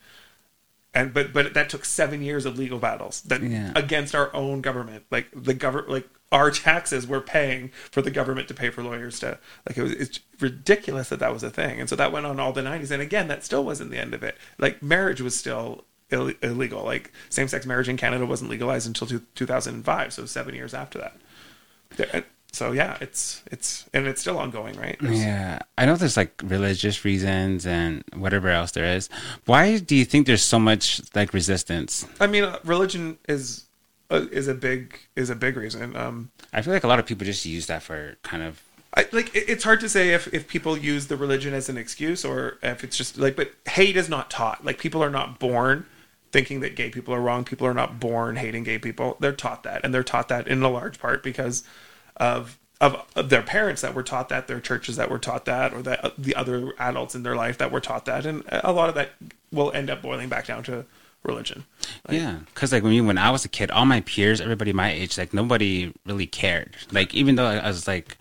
and but but that took seven years of legal battles that yeah. against our own government like the government like our taxes were paying for the government to pay for lawyers to like it was it's ridiculous that that was a thing and so that went on all the 90s and again that still wasn't the end of it like marriage was still Ill- illegal. Like same sex marriage in Canada wasn't legalized until two, 2005, so seven years after that. So yeah, it's it's and it's still ongoing, right? There's, yeah, I know there's like religious reasons and whatever else there is. Why do you think there's so much like resistance? I mean, uh, religion is uh, is a big is a big reason. Um, I feel like a lot of people just use that for kind of I, like it, it's hard to say if, if people use the religion as an excuse or if it's just like but hate is not taught like people are not born thinking that gay people are wrong people are not born hating gay people they're taught that and they're taught that in a large part because of of, of their parents that were taught that, their churches that were taught that, or that uh, the other adults in their life that were taught that, and a lot of that will end up boiling back down to religion. Like, yeah, because like when when I was a kid, all my peers, everybody my age, like nobody really cared. Like even though I was like,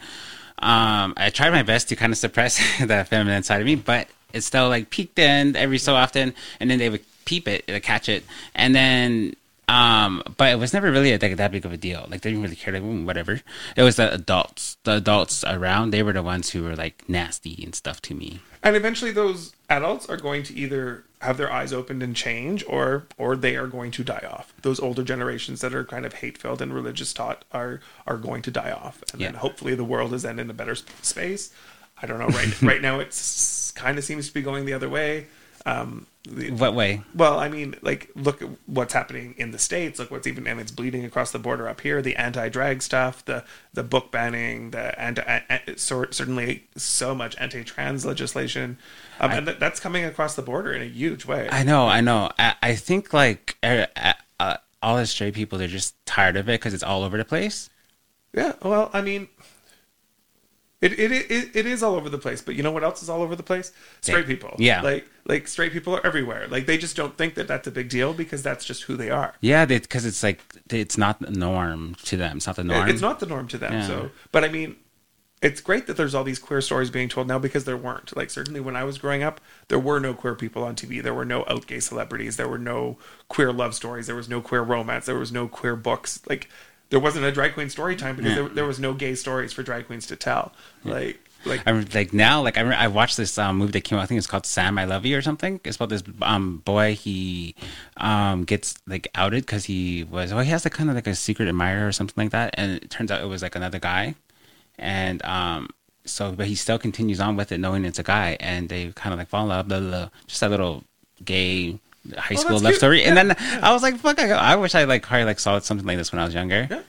um, I tried my best to kind of suppress the feminine side of me, but it still like peeked in every so often, and then they would peep it, catch it, and then um, but it was never really like that big of a deal. Like they didn't really care, like whatever. It was the adults, the adults around. They were the ones who were like nasty and stuff to me. And eventually, those adults are going to either have their eyes opened and change, or or they are going to die off. Those older generations that are kind of hate filled and religious taught are are going to die off, and yeah. then hopefully the world is then in a better space. I don't know. Right right now, it's kind of seems to be going the other way. Um, what way? Well, I mean, like, look at what's happening in the states. Look what's even, and it's bleeding across the border up here. The anti-drag stuff, the the book banning, the anti, anti certainly so much anti-trans legislation, um, I, and th- that's coming across the border in a huge way. I know, I know. I, I think like uh, uh, all the straight people, they're just tired of it because it's all over the place. Yeah, well, I mean, it, it, it, it is all over the place, but you know what else is all over the place? Straight people. Yeah. Like like straight people are everywhere. Like they just don't think that that's a big deal because that's just who they are. Yeah, because it's like it's not the norm to them. It's not the norm. It's not the norm to them. Yeah. So, but I mean, it's great that there's all these queer stories being told now because there weren't. Like certainly when I was growing up, there were no queer people on TV. There were no out gay celebrities. There were no queer love stories. There was no queer romance. There was no queer books. Like there wasn't a drag queen story time because yeah. there, there, was no gay stories for drag queens to tell. Yeah. Like like I'm like now like I I watched this um, movie that came out I think it's called Sam I Love You or something. It's about this um boy he um gets like outed because he was oh he has like kind of like a secret admirer or something like that and it turns out it was like another guy and um so but he still continues on with it knowing it's a guy and they kind of like fall in love blah, blah, blah. just a little gay high oh, school love cute. story. Yeah. And then I was like, fuck, I, I wish I like probably like saw something like this when I was younger. Yeah.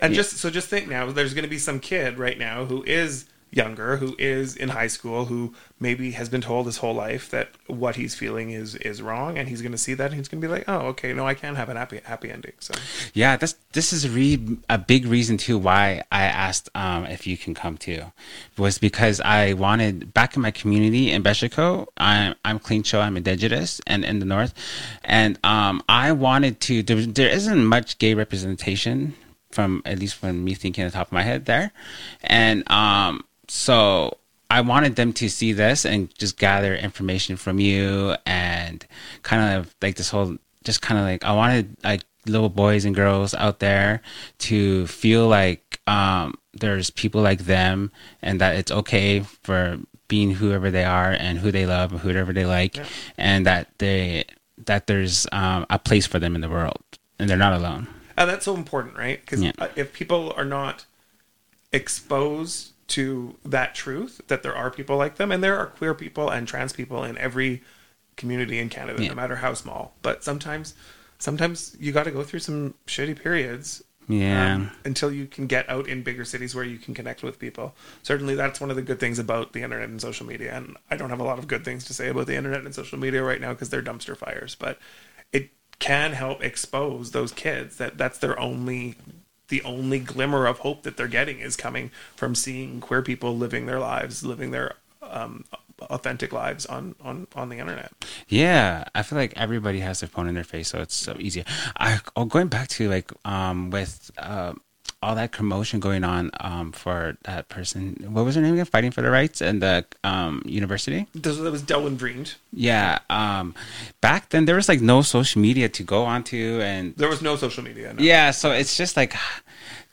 And yeah. just so just think now, there's going to be some kid right now who is younger who is in high school who maybe has been told his whole life that what he's feeling is is wrong and he's going to see that and he's going to be like oh okay no I can't have an happy happy ending so. Yeah this this is a, re- a big reason too why I asked um, if you can come too was because I wanted back in my community in Behchoko I'm I'm Tlicho I'm indigenous and in the north and um, I wanted to there, there isn't much gay representation from at least from me thinking at the top of my head there and um so I wanted them to see this and just gather information from you and kind of like this whole just kind of like I wanted like little boys and girls out there to feel like um, there's people like them and that it's okay for being whoever they are and who they love and whoever they like yeah. and that they that there's um, a place for them in the world and they're not alone and that's so important right because yeah. if people are not exposed to that truth that there are people like them and there are queer people and trans people in every community in Canada yeah. no matter how small. But sometimes sometimes you got to go through some shitty periods yeah. um, until you can get out in bigger cities where you can connect with people. Certainly that's one of the good things about the internet and social media and I don't have a lot of good things to say about the internet and social media right now because they're dumpster fires but it can help expose those kids that that's their only the only glimmer of hope that they're getting is coming from seeing queer people living their lives, living their um, authentic lives on, on, on the internet. Yeah, I feel like everybody has their phone in their face, so it's so easy. I oh, going back to like um, with uh, all that commotion going on um, for that person. What was her name again? Fighting for the rights and the um, university. That was Delwin Vriend. Yeah. Um, back then, there was like no social media to go onto, and there was no social media. No. Yeah, so it's just like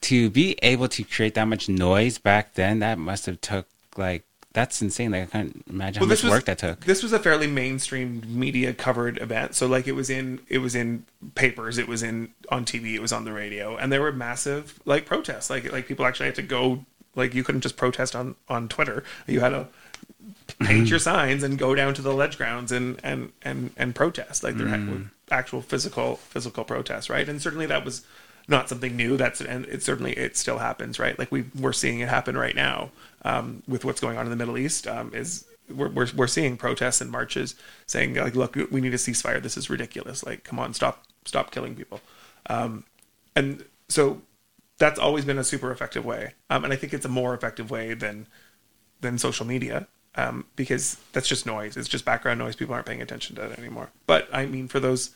to be able to create that much noise back then. That must have took like that's insane. Like I can't imagine well, how much was, work that took. This was a fairly mainstream media covered event. So like it was in it was in papers, it was in on TV, it was on the radio, and there were massive like protests. Like like people actually had to go. Like you couldn't just protest on on Twitter. You had to paint your signs and go down to the ledge grounds and and and and protest. Like there mm. actual physical physical protests, right? And certainly that was not something new. That's and it certainly it still happens, right? Like we we're seeing it happen right now um, with what's going on in the Middle East. Um, is we're, we're we're seeing protests and marches saying like, look, we need a ceasefire. This is ridiculous. Like, come on, stop stop killing people. Um, and so that's always been a super effective way. Um, and I think it's a more effective way than than social media. Um, because that's just noise. It's just background noise. People aren't paying attention to it anymore. But I mean, for those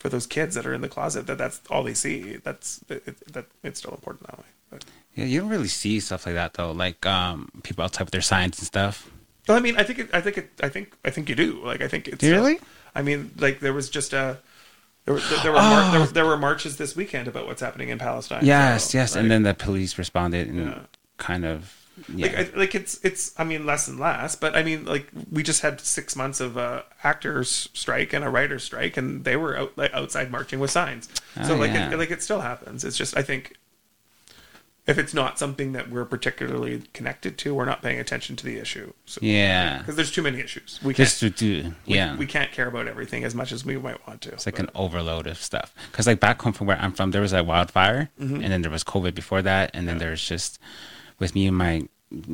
for those kids that are in the closet that that's all they see that's it, that it's still important that way. Yeah you don't really see stuff like that though like um people outside with their signs and stuff well i mean i think it, i think it, i think i think you do like i think it's really uh, i mean like there was just a there were, there, were mar- there, there, were marches this weekend about what's happening in Palestine. Yes, so, yes, like, and then the police responded and yeah. kind of yeah. Like, like it's it's I mean less and less, but I mean like we just had six months of a actors strike and a writers strike, and they were out like outside marching with signs. Oh, so like yeah. it, like it still happens. It's just I think if it's not something that we're particularly connected to, we're not paying attention to the issue. So, yeah, because there's too many issues. We can't to do, yeah. We, we, can't care about everything as much as we might want to. It's like but. an overload of stuff. Because like back home from where I'm from, there was a wildfire, mm-hmm. and then there was COVID before that, and then yeah. there's just with me and my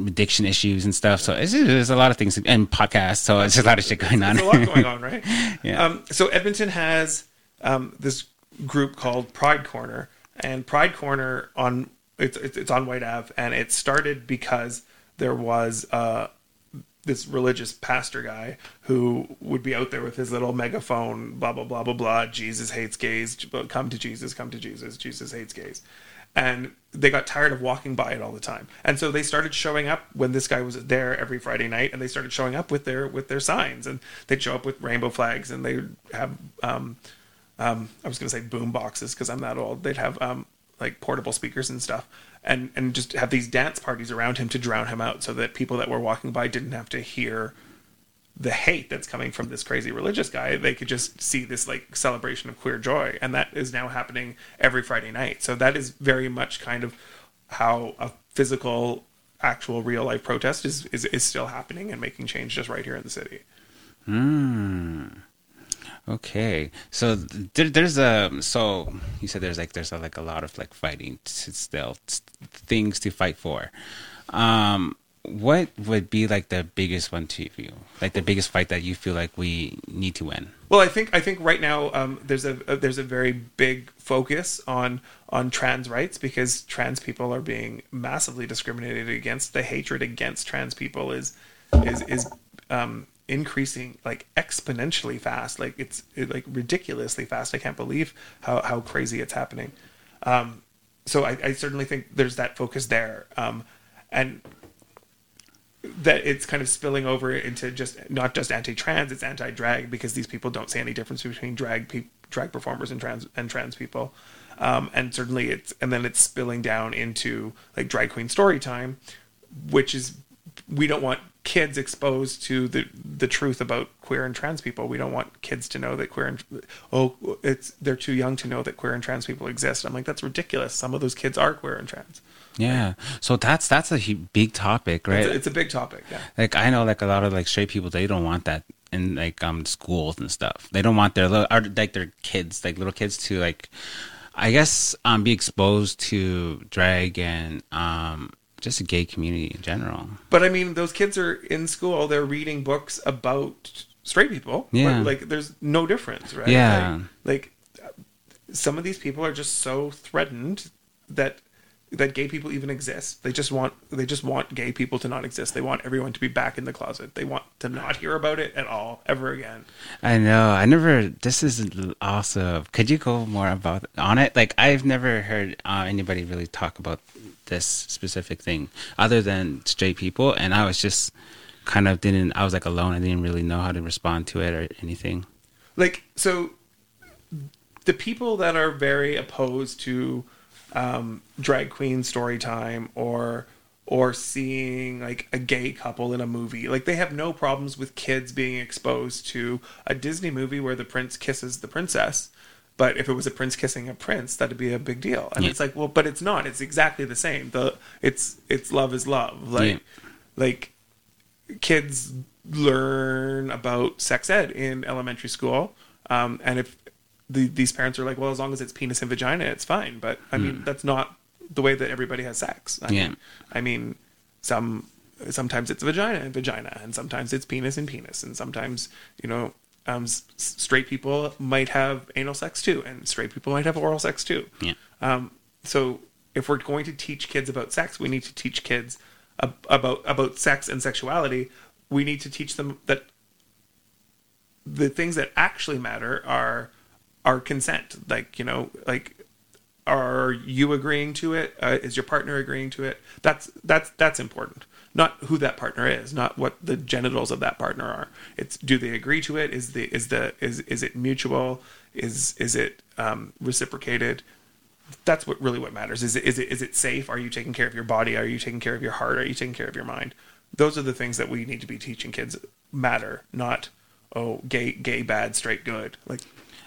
addiction issues and stuff. So it's, there's a lot of things and podcasts. So it's a lot of shit going on. There's a lot going on, right? yeah. Um, so Edmonton has um, this group called Pride Corner, and Pride Corner on it's it's on White Ave, and it started because there was uh, this religious pastor guy who would be out there with his little megaphone, blah blah blah blah blah. Jesus hates gays. Come to Jesus. Come to Jesus. Jesus hates gays and they got tired of walking by it all the time and so they started showing up when this guy was there every friday night and they started showing up with their with their signs and they'd show up with rainbow flags and they'd have um, um, i was going to say boom boxes because i'm that old they'd have um, like portable speakers and stuff and and just have these dance parties around him to drown him out so that people that were walking by didn't have to hear the hate that's coming from this crazy religious guy, they could just see this like celebration of queer joy, and that is now happening every Friday night. So that is very much kind of how a physical, actual, real life protest is is, is still happening and making change just right here in the city. Hmm. Okay, so there, there's a so you said there's like there's a, like a lot of like fighting still things to fight for. Um, what would be like the biggest one to you? Like the biggest fight that you feel like we need to win? Well, I think I think right now um, there's a, a, there's a very big focus on on trans rights because trans people are being massively discriminated against. The hatred against trans people is is is um, increasing like exponentially fast. Like it's it, like ridiculously fast. I can't believe how how crazy it's happening. Um, so I, I, certainly think there's that focus there. Um, and that it's kind of spilling over into just not just anti-trans, it's anti-drag because these people don't see any difference between drag pe- drag performers and trans and trans people. Um, and certainly it's and then it's spilling down into like drag queen story time, which is we don't want kids exposed to the the truth about queer and trans people. We don't want kids to know that queer and oh it's they're too young to know that queer and trans people exist. I'm like that's ridiculous. Some of those kids are queer and trans. Yeah. So that's that's a big topic, right? It's a, it's a, big topic. Yeah. Like I know, like a lot of like straight people, they don't want that in like um schools and stuff. They don't want their little like their kids, like little kids, to like, I guess, um, be exposed to drag and um just a gay community in general. But I mean, those kids are in school. They're reading books about straight people. Yeah. Like there's no difference, right? Yeah. like, like some of these people are just so threatened that that gay people even exist. They just want they just want gay people to not exist. They want everyone to be back in the closet. They want to not hear about it at all ever again. I know. I never. This is awesome. Could you go more about on it? Like I've never heard uh, anybody really talk about this specific thing other than straight people, and I was just kind of didn't. I was like alone. I didn't really know how to respond to it or anything. Like so, the people that are very opposed to um, drag queen story time or or seeing like a gay couple in a movie. Like they have no problems with kids being exposed to a Disney movie where the prince kisses the princess. But if it was a prince kissing a prince, that'd be a big deal. And yeah. it's like, well, but it's not. It's exactly the same. The it's it's love is love. Like yeah. like kids learn about sex ed in elementary school. Um, and if the, these parents are like, well, as long as it's penis and vagina, it's fine. But I mean, mm. that's not the way that everybody has sex. I yeah. Mean, I mean, some sometimes it's vagina and vagina, and sometimes it's penis and penis, and sometimes you know, um, s- straight people might have anal sex too, and straight people might have oral sex too. Yeah. Um, so if we're going to teach kids about sex, we need to teach kids ab- about about sex and sexuality. We need to teach them that the things that actually matter are are consent. Like you know, like are you agreeing to it? Uh, is your partner agreeing to it? That's that's that's important. Not who that partner is, not what the genitals of that partner are. It's do they agree to it? Is the is the is is it mutual? Is is it um, reciprocated? That's what really what matters. Is it is it is it safe? Are you taking care of your body? Are you taking care of your heart? Are you taking care of your mind? Those are the things that we need to be teaching kids. Matter not oh gay gay bad straight good like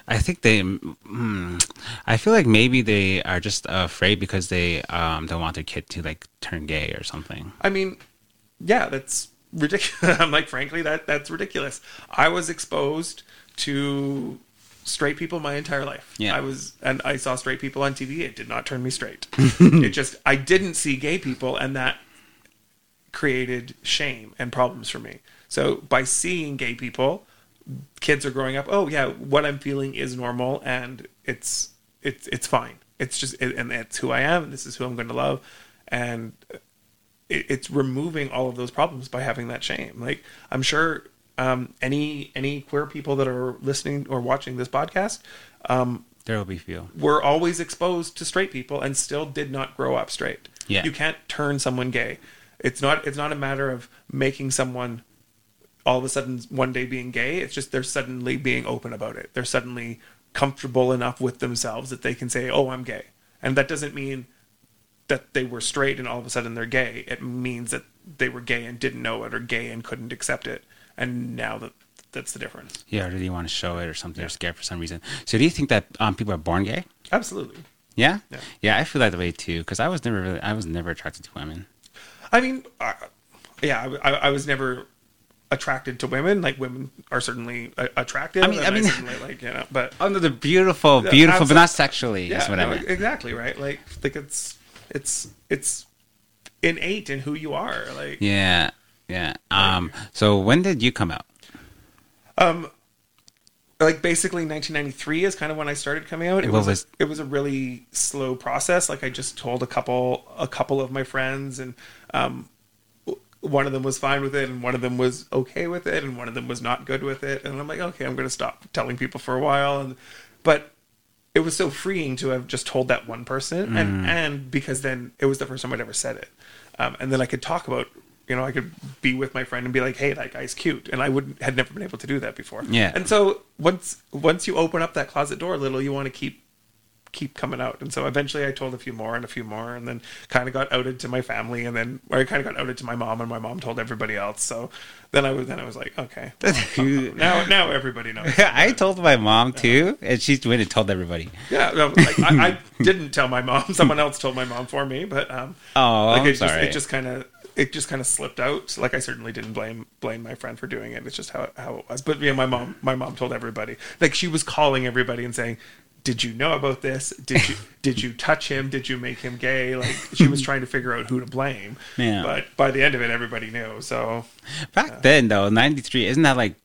I think they. Hmm, I feel like maybe they are just afraid because they um, don't want their kid to like turn gay or something. I mean, yeah, that's ridiculous. I'm like, frankly, that that's ridiculous. I was exposed to straight people my entire life. Yeah. I was, and I saw straight people on TV. It did not turn me straight. it just, I didn't see gay people, and that created shame and problems for me. So by seeing gay people, kids are growing up oh yeah what i'm feeling is normal and it's it's it's fine. It's just it, and it's who i am and this is who i'm going to love. And it, it's removing all of those problems by having that shame. Like i'm sure um, any any queer people that are listening or watching this podcast um, there will be few. we're always exposed to straight people and still did not grow up straight. Yeah. You can't turn someone gay. It's not it's not a matter of making someone all of a sudden one day being gay. It's just they're suddenly being open about it. They're suddenly comfortable enough with themselves that they can say, "Oh, I'm gay," and that doesn't mean that they were straight and all of a sudden they're gay. It means that they were gay and didn't know it, or gay and couldn't accept it, and now that that's the difference. Yeah, or do you want to show it or something? Yeah. They're scared for some reason. So, do you think that um, people are born gay? Absolutely. Yeah, yeah, yeah I feel that way too because I was never really, I was never attracted to women. I mean, uh, yeah, I, I was never attracted to women. Like women are certainly uh, attractive. I mean, I mean, I like you know, but under the beautiful, beautiful, but not sexually. Yeah, no, I. Exactly right. Like, like it's it's it's innate in who you are. Like, yeah, yeah. Um. So when did you come out? Um. Like basically 1993 is kind of when I started coming out. It was, was it was a really slow process. Like I just told a couple a couple of my friends and um one of them was fine with it and one of them was okay with it and one of them was not good with it. And i'm like okay i'm going to stop telling people for a while. And but it was so freeing to have just told that one person. Mm. and and because then it was the first time i'd ever said it. Um, and then i could talk about you know i could be with my friend and be like hey that guy's cute. And i would had never been able to do that before. Yeah. And so once once you open up that closet door a little you want to keep keep coming out. And so eventually I told a few more and a few more and then kind of got outed to my family and then or I kind of got outed to my mom and my mom told everybody else. So then I was then I was like, okay. Well, now now everybody knows. I told my mom too and she went and told everybody. Yeah, no, like, I, I, didn't tell my mom. Someone else told my mom for me, but um Oh, like it just, it just kind of it just kind of slipped out. Like I certainly didn't blame blame my friend for doing it. It's just how how it was. But yeah, my mom my mom told everybody. Like she was calling everybody and saying, did you know about this? Did you did you touch him? Did you make him gay? Like she was trying to figure out who to blame. Yeah. But by the end of it, everybody knew. So back uh, then, though, ninety three isn't that like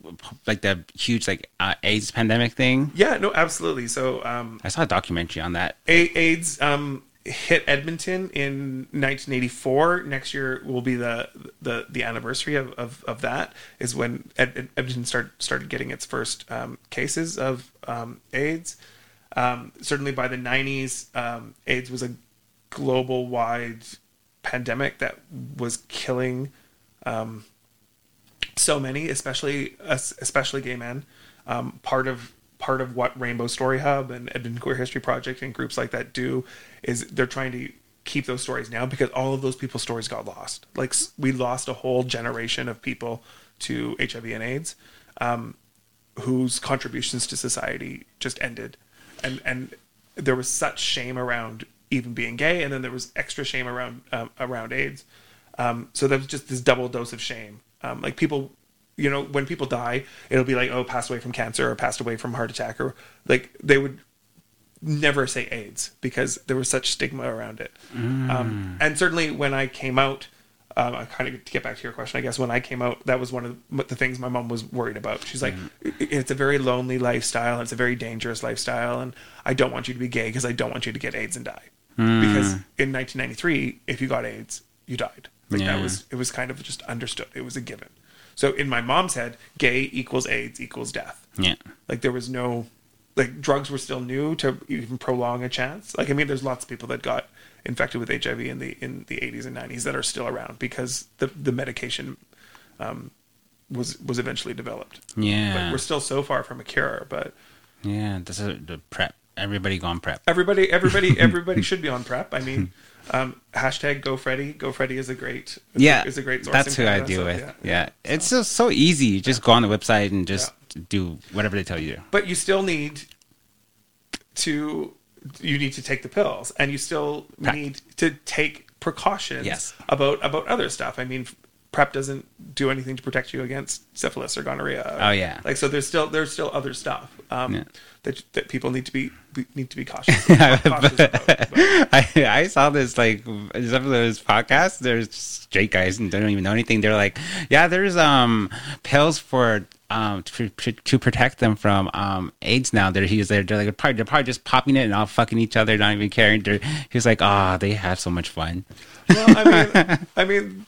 like the huge like uh, AIDS pandemic thing? Yeah, no, absolutely. So um, I saw a documentary on that. A- AIDS um, hit Edmonton in 1984. Next year will be the the, the anniversary of, of, of that. Is when Ed- Edmonton start, started getting its first um, cases of um, AIDS. Um, certainly by the 90s, um, AIDS was a global wide pandemic that was killing um, so many, especially especially gay men. Um, part of part of what Rainbow Story Hub and Edmonton Queer History Project and groups like that do is they're trying to keep those stories now because all of those people's stories got lost. Like we lost a whole generation of people to HIV and AIDS, um, whose contributions to society just ended, and and there was such shame around even being gay, and then there was extra shame around um, around AIDS. Um, so there was just this double dose of shame. Um, like people, you know, when people die, it'll be like, oh, passed away from cancer or passed away from heart attack, or like they would never say AIDS because there was such stigma around it. Mm. Um, and certainly when I came out, um, I kind of to get back to your question, I guess when I came out, that was one of the things my mom was worried about. She's like, mm. it's a very lonely lifestyle, and it's a very dangerous lifestyle, and I don't want you to be gay because I don't want you to get AIDS and die. Mm. Because in 1993, if you got AIDS, you died. Like yeah. that was it was kind of just understood. It was a given. So in my mom's head, gay equals AIDS equals death. Yeah. Like there was no like drugs were still new to even prolong a chance. Like I mean, there's lots of people that got infected with HIV in the in the 80s and 90s that are still around because the the medication um, was was eventually developed. Yeah, but we're still so far from a cure. But yeah, this is the PrEP. Everybody go on PrEP. Everybody, everybody, everybody should be on PrEP. I mean, um, hashtag Go Freddie. Go Freddie is a great. Yeah, is a great. That's who I deal so, with. Yeah, yeah. yeah. it's just so easy. You just go on the website and just do whatever they tell you. But you still need to you need to take the pills and you still need to take precautions yes. about about other stuff. I mean PrEP doesn't do anything to protect you against syphilis or gonorrhea. Oh yeah. Like so there's still there's still other stuff um, yeah. that that people need to be need to be cautious, cautious about, I, I saw this like some of those podcasts. There's straight guys and don't even know anything. They're like, yeah, there's um pills for um to, to protect them from um AIDS now. They're he's they're, they're like probably they're probably just popping it and all fucking each other, not even caring. They're, he's like, ah, oh, they have so much fun. Well, I mean, I mean,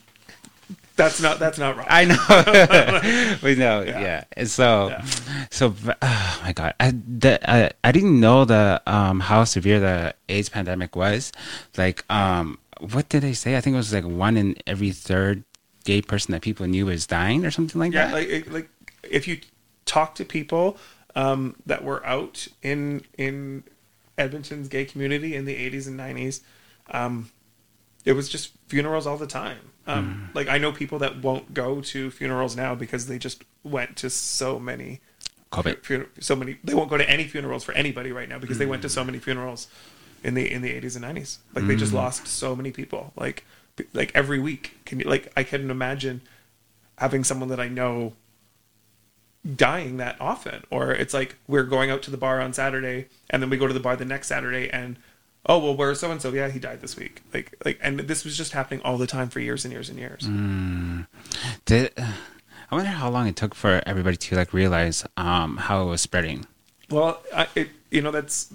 that's not that's not right. I know. we know. Yeah. yeah. And so, yeah. so oh my god, I the, I, I didn't know the um how severe the AIDS pandemic was. Like um, what did they say? I think it was like one in every third gay person that people knew was dying or something like yeah, that. Yeah, like like if you talk to people um, that were out in in Edmonton's gay community in the 80s and 90s, um, it was just funerals all the time. Um, mm. Like I know people that won't go to funerals now because they just went to so many. COVID. Fu- so many. They won't go to any funerals for anybody right now because mm. they went to so many funerals in the in the 80s and 90s. Like mm. they just mm. lost so many people. Like like every week. Can you like I can't imagine having someone that I know dying that often. Or it's like we're going out to the bar on saturday and then we go to the bar the next saturday and oh well where's so and so yeah he died this week. Like like and this was just happening all the time for years and years and years. Mm. did i wonder how long it took for everybody to like realize um how it was spreading. Well I, it you know that's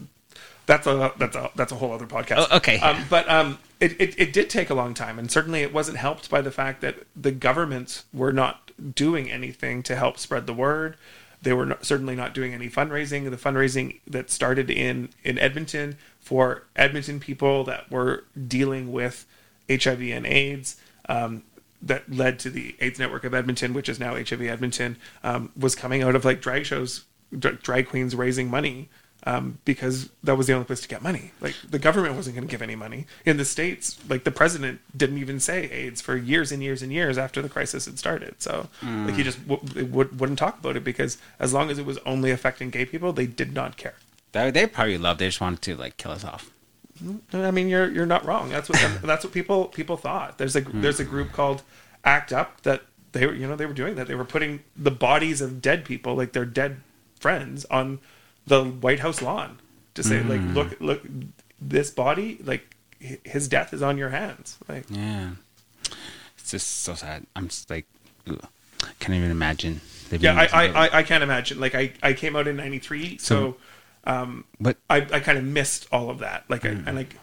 that's a that's a that's a whole other podcast. Oh, okay. Um, but um it, it, it did take a long time and certainly it wasn't helped by the fact that the governments were not doing anything to help spread the word. They were not, certainly not doing any fundraising. The fundraising that started in in Edmonton for Edmonton people that were dealing with HIV and AIDS. Um, that led to the AIDS Network of Edmonton, which is now HIV Edmonton, um, was coming out of like drag shows, drag queens raising money um, because that was the only place to get money. Like the government wasn't going to give any money in the states. Like the president didn't even say AIDS for years and years and years after the crisis had started. So mm. like he just w- w- wouldn't talk about it because as long as it was only affecting gay people, they did not care. They, they probably loved. They just wanted to like kill us off. I mean, you're you're not wrong. That's what that's what people people thought. There's a mm. there's a group called ACT UP that they were you know they were doing that. They were putting the bodies of dead people, like their dead friends, on the White House lawn to say mm. like look look this body like his death is on your hands like yeah it's just so sad i'm just like ugh. can't even imagine yeah I, I, I can't imagine like i i came out in 93 so, so um but i i kind of missed all of that like mm. I, and like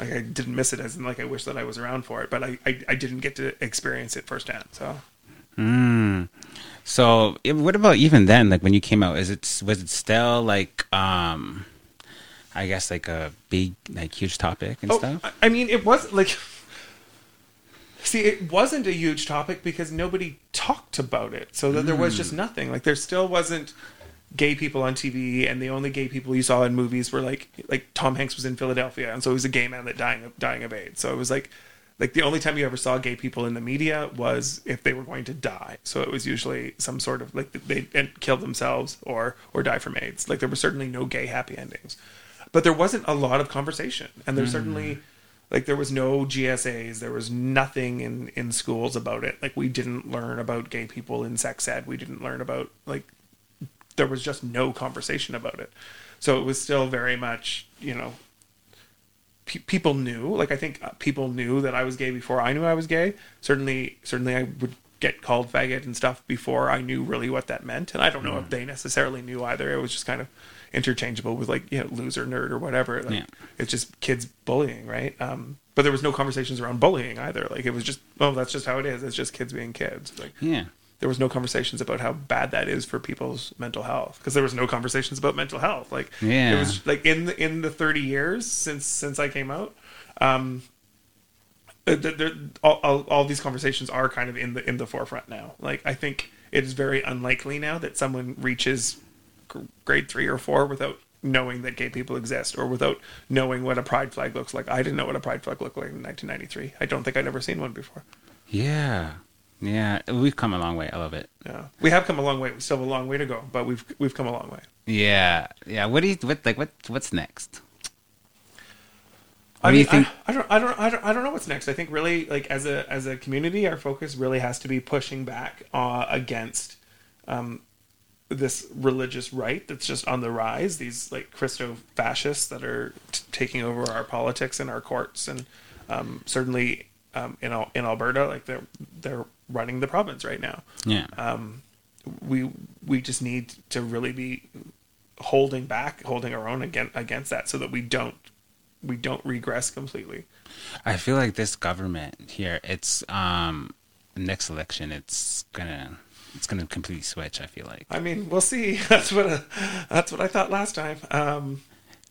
I didn't miss it as in like I wish that I was around for it, but I, I, I didn't get to experience it firsthand. So, mm. So, what about even then? Like when you came out, is it was it still like um, I guess like a big like huge topic and oh, stuff? I mean, it was like. See, it wasn't a huge topic because nobody talked about it, so that mm. there was just hmm. nothing. Like there still wasn't gay people on TV, and the only gay people you saw in movies were like like Tom Hanks was in Philadelphia, and so he was a gay man that dying of dying of AIDS. So it was like like the only time you ever saw gay people in the media was if they were going to die. So it was usually some sort of like they kill themselves or or die from AIDS. Like there were certainly no gay happy endings, but there wasn't a lot of conversation, and there's mm. certainly like there was no GSAs, there was nothing in in schools about it. Like we didn't learn about gay people in sex ed. We didn't learn about like there was just no conversation about it. So it was still very much you know pe- people knew. Like I think uh, people knew that I was gay before I knew I was gay. Certainly, certainly I would get called faggot and stuff before I knew really what that meant. And I don't know mm. if they necessarily knew either. It was just kind of interchangeable with like you know loser nerd or whatever. Like, yeah. It's just kids bullying, right? Um, but there was no conversations around bullying either. Like it was just oh that's just how it is. It's just kids being kids. Like yeah there was no conversations about how bad that is for people's mental health because there was no conversations about mental health. Like yeah it was like in the in the 30 years since since i came out um all, all, all, these conversations are kind of in the in the forefront now. Like i think it is very unlikely now that someone reaches grade three or four without knowing that gay people exist or without knowing what a pride flag looks like. I didn't know what a pride flag looked like in 1993 i don't think i'd ever seen one before. Yeah yeah, we've come a long way. I love it. Yeah, we have come a long way. We still have a long way to go, but we've we've come a long way. Yeah, yeah. What do you what like what what's next? What I mean, I, I, don't, I don't, I don't, I don't know what's next. I think really, like as a as a community, our focus really has to be pushing back uh, against um, this religious right that's just on the rise. These like Christo fascists that are t- taking over our politics and our courts, and um, certainly um, in in Alberta, like they're they're running the province right now. Yeah. Um, we we just need to really be holding back, holding our own against against that, so that we don't we don't regress completely. I feel like this government here, it's um next election, it's gonna it's gonna completely switch. I feel like. I mean, we'll see. That's what uh, that's what I thought last time. Um,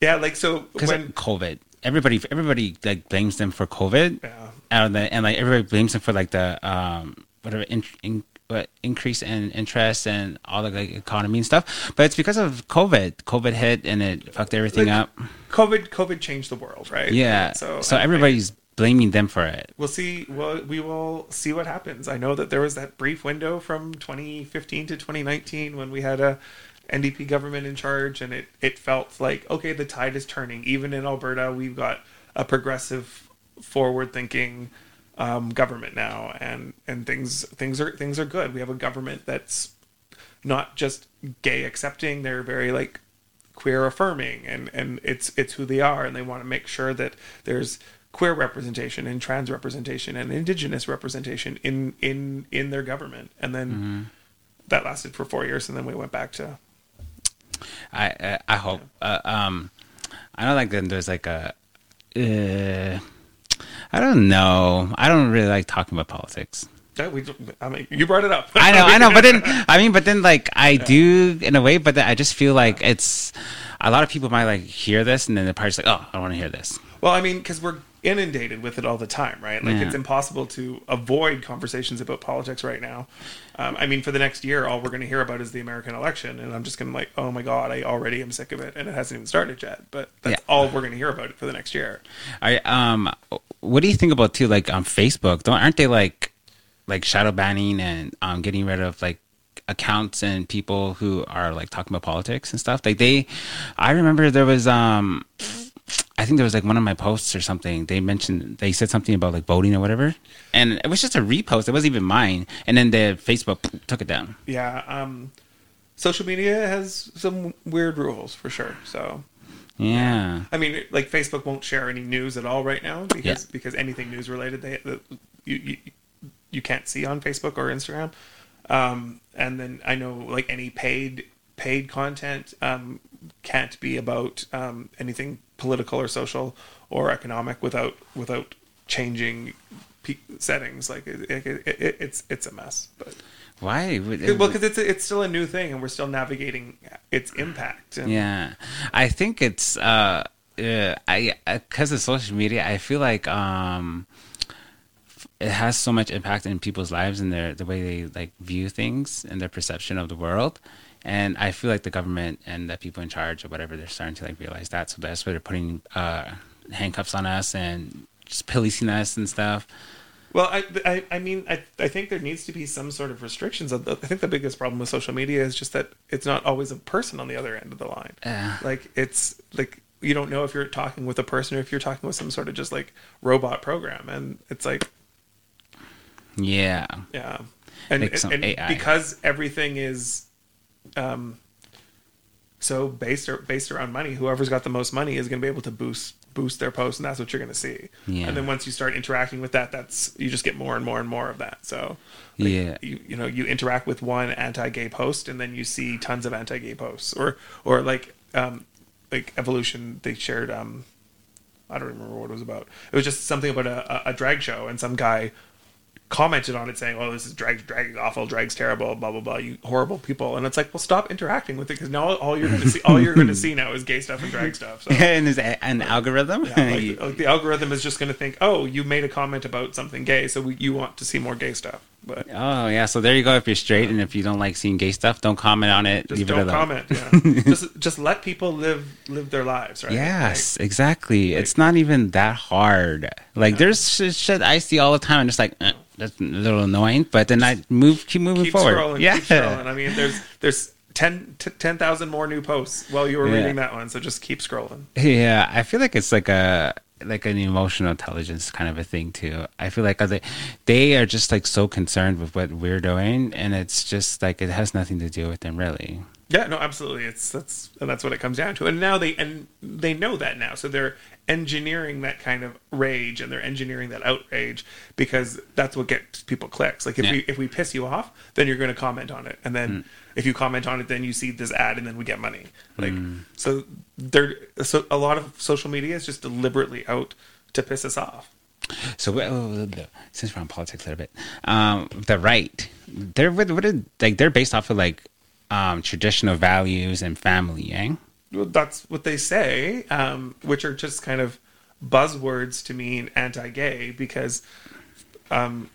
yeah, like so because COVID, everybody everybody like blames them for COVID. Yeah. And, the, and like everybody blames them for like the um whatever in, in, what, increase in interest and all the like economy and stuff. But it's because of COVID. COVID hit and it fucked everything like, up. COVID COVID changed the world, right? Yeah. So so everybody's I, blaming them for it. We'll see. Well, we will see what happens. I know that there was that brief window from 2015 to 2019 when we had a NDP government in charge, and it it felt like okay, the tide is turning. Even in Alberta, we've got a progressive, forward-thinking um, government now, and and things things are things are good. We have a government that's not just gay accepting; they're very like queer affirming, and and it's it's who they are, and they want to make sure that there's queer representation and trans representation and indigenous representation in in in their government, and then. Mm-hmm. That lasted for four years, and then we went back to. I I, I hope. Uh, um, I know, like then there's like a. Uh, I don't know. I don't really like talking about politics. Yeah, we, I mean, you brought it up. I know, I know, but then I mean, but then like I yeah. do in a way, but I just feel like it's a lot of people might like hear this and then they're probably just like, oh, I don't want to hear this. Well, I mean, because we're inundated with it all the time, right? Like yeah. it's impossible to avoid conversations about politics right now. Um, I mean, for the next year, all we're going to hear about is the American election, and I'm just going to like, oh my god, I already am sick of it, and it hasn't even started yet. But that's yeah. all we're going to hear about it for the next year. I um, what do you think about too? Like on Facebook, don't aren't they like like shadow banning and um getting rid of like accounts and people who are like talking about politics and stuff? Like they, I remember there was um I think there was like one of my posts or something. They mentioned they said something about like voting or whatever, and it was just a repost. It wasn't even mine. And then the Facebook took it down. Yeah, um, social media has some weird rules for sure. So yeah, I mean, like Facebook won't share any news at all right now because yeah. because anything news related they you, you you can't see on Facebook or Instagram. Um, and then I know like any paid paid content um, can't be about um, anything political or social or economic without without changing settings. Like it, it, it, it's it's a mess. But why? well, because it's it's still a new thing, and we're still navigating its impact. And... Yeah, I think it's uh, uh I because of social media. I feel like um it has so much impact in people's lives and their the way they like view things and their perception of the world. And I feel like the government and the people in charge or whatever they're starting to like realize that. So that's why they're putting uh, handcuffs on us and just policing us and stuff. Well, I, I, I mean, I, I think there needs to be some sort of restrictions. I think the biggest problem with social media is just that it's not always a person on the other end of the line. Uh, like it's like you don't know if you're talking with a person or if you're talking with some sort of just like robot program, and it's like, yeah, yeah, and, like and because everything is, um, so based or, based around money, whoever's got the most money is going to be able to boost boost their post and that's what you're going to see yeah. and then once you start interacting with that that's you just get more and more and more of that so like, yeah you, you know you interact with one anti-gay post and then you see tons of anti-gay posts or or like um like evolution they shared um I don't remember what it was about. It was just something about a, a drag show, and some guy commented on it saying, "Oh, this is drag, drag awful, drag's terrible, blah blah blah, you horrible people." And it's like, well, stop interacting with it because now all you're going to see, all you're going to see now is gay stuff and drag stuff. So, and is an like, algorithm? Yeah, like, like the algorithm is just going to think, "Oh, you made a comment about something gay, so we, you want to see more gay stuff." But oh yeah, so there you go. If you're straight and if you don't like seeing gay stuff, don't comment on it. Just don't comment. Yeah. just just let people live live their lives. Right. Yes, like, exactly. Like, it's not even that hard. Like yeah. there's shit I see all the time. and just like. Eh, that's a little annoying, but then I move, keep moving keep forward. Scrolling, yeah, keep scrolling. I mean, there's there's 10 more new posts while you were yeah. reading that one, so just keep scrolling. Yeah, I feel like it's like a like an emotional intelligence kind of a thing too. I feel like they they are just like so concerned with what we're doing, and it's just like it has nothing to do with them really. Yeah, no, absolutely. It's that's and that's what it comes down to. And now they and they know that now, so they're engineering that kind of rage and they're engineering that outrage because that's what gets people clicks. Like if yeah. we if we piss you off, then you're going to comment on it, and then mm. If you comment on it, then you see this ad, and then we get money. Like mm. so, they're so a lot of social media is just deliberately out to piss us off. So since we're on politics a little bit, um, the right, they're what, what are, like they're based off of like um, traditional values and family, eh? Well, that's what they say, um, which are just kind of buzzwords to mean anti-gay because um,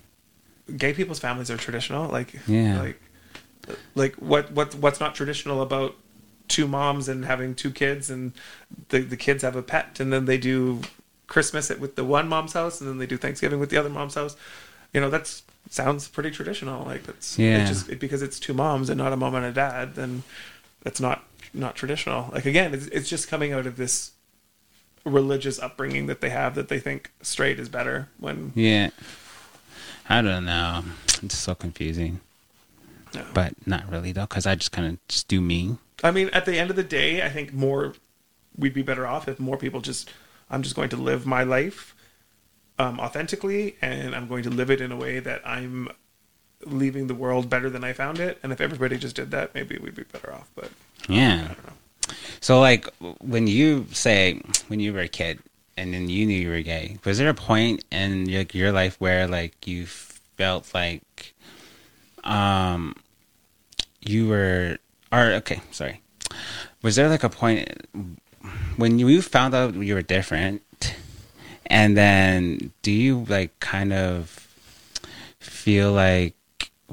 gay people's families are traditional. Like, yeah. like, like what what what's not traditional about two moms and having two kids and the the kids have a pet and then they do Christmas at, with the one mom's house and then they do Thanksgiving with the other mom's house. You know, that's sounds pretty traditional. Like that's yeah. It's just because it's two moms and not a mom and a dad, then that's not not traditional. Like again, it's, it's just coming out of this religious upbringing that they have that they think straight is better when yeah i don't know it's so confusing no. but not really though because i just kind of just do me i mean at the end of the day i think more we'd be better off if more people just i'm just going to live my life um, authentically and i'm going to live it in a way that i'm leaving the world better than i found it and if everybody just did that maybe we'd be better off but yeah. So like when you say when you were a kid and then you knew you were gay, was there a point in your, your life where like you felt like um you were or okay, sorry. Was there like a point when you found out you were different and then do you like kind of feel like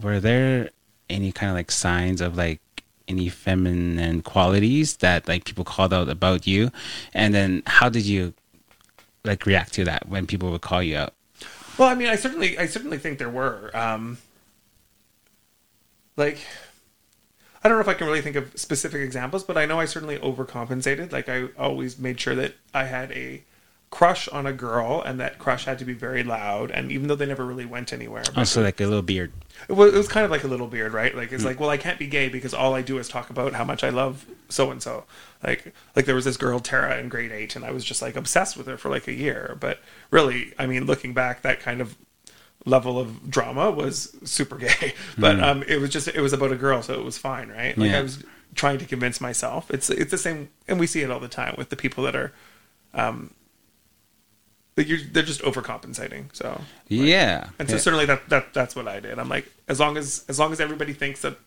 were there any kind of like signs of like any feminine qualities that like people called out about you and then how did you like react to that when people would call you out well i mean i certainly i certainly think there were um like i don't know if i can really think of specific examples but i know i certainly overcompensated like i always made sure that i had a crush on a girl, and that crush had to be very loud. And even though they never really went anywhere, also like a little beard. It was, it was kind of like a little beard, right? Like it's mm. like, well, I can't be gay because all I do is talk about how much I love so and so. Like, like there was this girl Tara in grade eight, and I was just like obsessed with her for like a year. But really, I mean, looking back, that kind of level of drama was super gay. But mm. um, it was just it was about a girl, so it was fine, right? Like yeah. I was trying to convince myself. It's it's the same, and we see it all the time with the people that are. Um, you're, they're just overcompensating. So like, yeah, and so yeah. certainly that that that's what I did. I'm like, as long as as long as everybody thinks that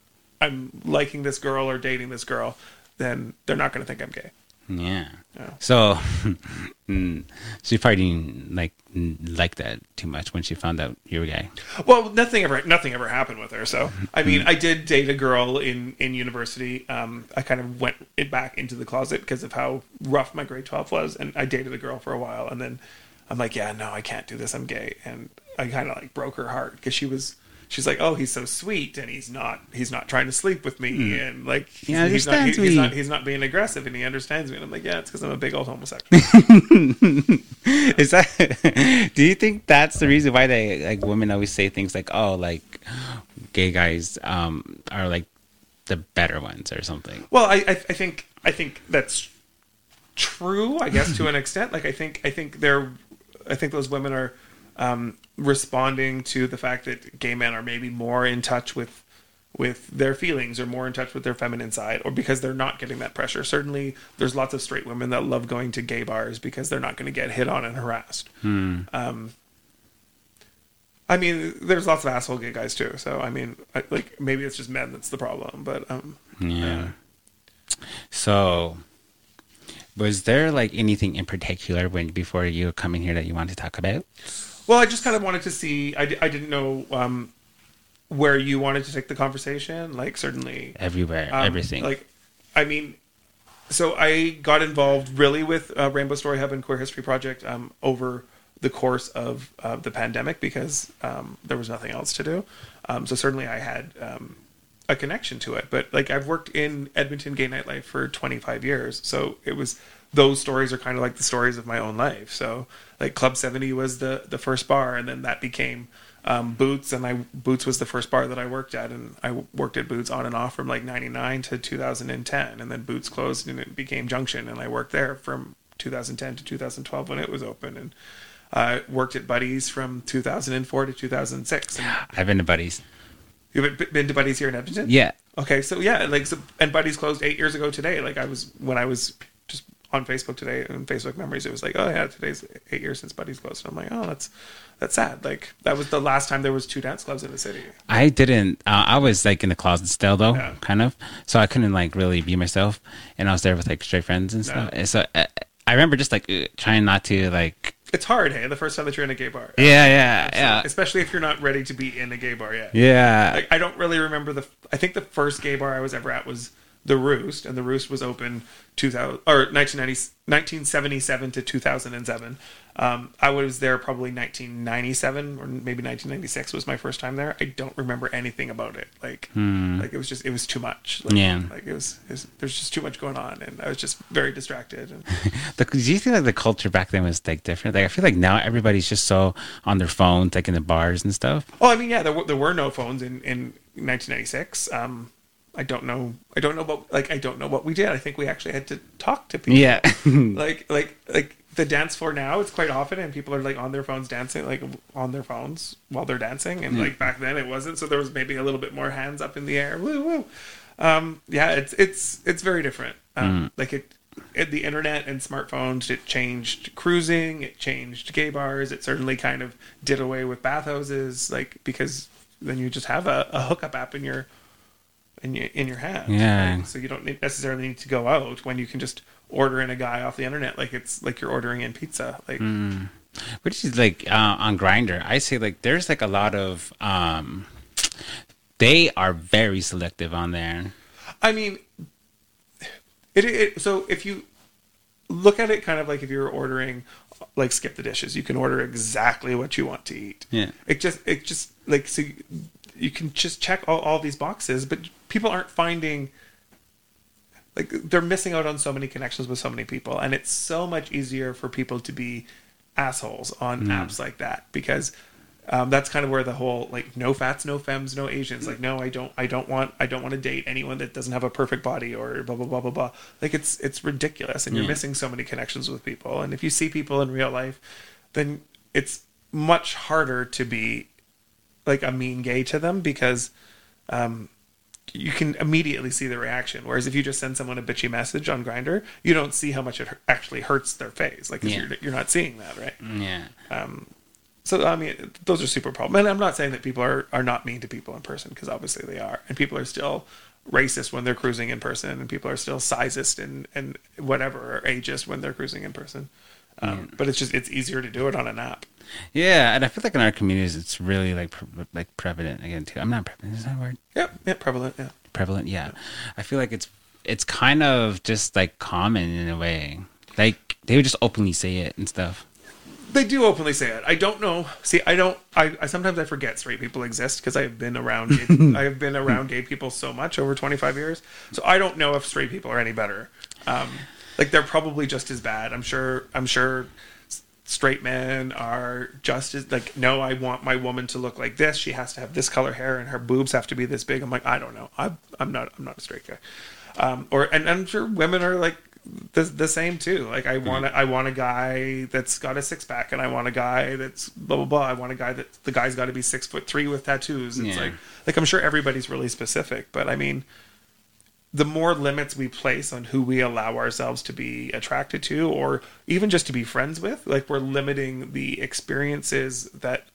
I'm liking this girl or dating this girl, then they're not going to think I'm gay. Yeah. yeah. So mm, she probably didn't like like that too much when she found out you were gay. Well, nothing ever nothing ever happened with her. So I mean, I did date a girl in in university. Um, I kind of went it back into the closet because of how rough my grade twelve was, and I dated a girl for a while, and then I'm like, yeah, no, I can't do this. I'm gay, and I kind of like broke her heart because she was she's like, "Oh, he's so sweet, and he's not he's not trying to sleep with me, mm. and like he he's, not, he, he's not he's not being aggressive, and he understands me." And I'm like, "Yeah, it's because I'm a big old homosexual." Is that? do you think that's the reason why they like women always say things like, "Oh, like gay guys um, are like the better ones" or something? Well, I I, I think I think that's true. I guess to an extent. Like I think I think they're I think those women are um, responding to the fact that gay men are maybe more in touch with with their feelings or more in touch with their feminine side or because they're not getting that pressure. Certainly there's lots of straight women that love going to gay bars because they're not going to get hit on and harassed. Hmm. Um, I mean, there's lots of asshole gay guys too. So I mean, I, like maybe it's just men that's the problem, but um, yeah. Uh, so was there like anything in particular when before you coming here that you wanted to talk about? Well, I just kind of wanted to see. I, I didn't know um, where you wanted to take the conversation. Like certainly everywhere, um, everything. Like, I mean, so I got involved really with uh, Rainbow Story Hub and Queer History Project um, over the course of uh, the pandemic because um, there was nothing else to do. Um, so certainly I had um, a connection to it. But like I've worked in Edmonton gay nightlife for 25 years, so it was those stories are kind of like the stories of my own life. So like Club 70 was the the first bar, and then that became um, Boots, and I Boots was the first bar that I worked at, and I worked at Boots on and off from like '99 to 2010, and then Boots closed and it became Junction, and I worked there from 2010 to 2012 when it was open, and I uh, worked at Buddies from 2004 to 2006. And I've been to Buddies. You've been to Buddies here in Edmonton? Yeah. Okay, so yeah, like so, and Buddies closed eight years ago today. Like I was when I was on Facebook today and Facebook memories, it was like, oh yeah, today's eight years since Buddy's closed. And I'm like, oh, that's that's sad. Like that was the last time there was two dance clubs in the city. I didn't. Uh, I was like in the closet still though, yeah. kind of. So I couldn't like really be myself, and I was there with like straight friends and stuff. Yeah. And so uh, I remember just like trying not to like. It's hard, hey, the first time that you're in a gay bar. Yeah, yeah, yeah. Especially if you're not ready to be in a gay bar yet. Yeah. Like, I don't really remember the. I think the first gay bar I was ever at was the Roost, and the Roost was open 2000 or 1990, 1977 to 2007. Um, I was there probably 1997 or maybe 1996 was my first time there. I don't remember anything about it. Like, hmm. like it was just it was too much. Like, yeah, like it was, it was, There's just too much going on, and I was just very distracted. And... the, do you think like the culture back then was like different? Like I feel like now everybody's just so on their phones, like in the bars and stuff. Oh, I mean, yeah, there, were, there were no phones in in 1996. Um, I don't know. I don't know what like I don't know what we did. I think we actually had to talk to people. Yeah. like like like the dance floor now. It's quite often, and people are like on their phones dancing, like on their phones while they're dancing. And like back then, it wasn't. So there was maybe a little bit more hands up in the air. Woo woo. Um, yeah, it's it's it's very different. Um, mm. Like it, it, the internet and smartphones. It changed cruising. It changed gay bars. It certainly kind of did away with bathhouses. Like because then you just have a, a hookup app in your in your in your hand. Yeah. Right? So you don't necessarily need to go out when you can just order in a guy off the internet, like it's like you're ordering in pizza. Like, mm. which is like uh, on Grindr, I say like there's like a lot of um, they are very selective on there. I mean, it, it so if you look at it kind of like if you're ordering like skip the dishes you can order exactly what you want to eat yeah it just it just like so you can just check all, all these boxes, but people aren't finding like they're missing out on so many connections with so many people, and it's so much easier for people to be assholes on mm. apps like that because um, that's kind of where the whole like no fats, no femmes, no Asians. Like no, I don't, I don't want, I don't want to date anyone that doesn't have a perfect body or blah blah blah blah blah. Like it's it's ridiculous, and you're missing so many connections with people. And if you see people in real life, then it's much harder to be like a mean gay to them because um, you can immediately see the reaction. Whereas if you just send someone a bitchy message on Grindr, you don't see how much it actually hurts their face. Like yeah. you're you're not seeing that, right? Yeah. Um, so I mean, those are super problems. And I'm not saying that people are are not mean to people in person because obviously they are, and people are still racist when they're cruising in person, and people are still sizist and and whatever or ageist when they're cruising in person. Um, But it's just it's easier to do it on an app. Yeah, and I feel like in our communities, it's really like pre- like prevalent again too. I'm not prevalent. Is that a word? Yeah, yeah, prevalent. Yeah, prevalent. Yeah. yeah. I feel like it's it's kind of just like common in a way. Like they would just openly say it and stuff. They do openly say it. I don't know. See, I don't. I, I sometimes I forget straight people exist because I have been around. Gay, I have been around gay people so much over 25 years. So I don't know if straight people are any better. Um, like they're probably just as bad. I'm sure. I'm sure straight men are just as like no i want my woman to look like this. She has to have this color hair and her boobs have to be this big. I'm like i don't know. I'm, I'm not i'm not a straight guy. Um, or and i'm sure women are like the, the same too. Like i want a, i want a guy that's got a six-pack and i want a guy that's blah blah blah. I want a guy that the guy's got to be six foot three with tattoos. It's yeah. like like i'm sure everybody's really specific but i mean the more limits we place on who we allow ourselves to be attracted to or even just to be friends with like we're limiting the experiences that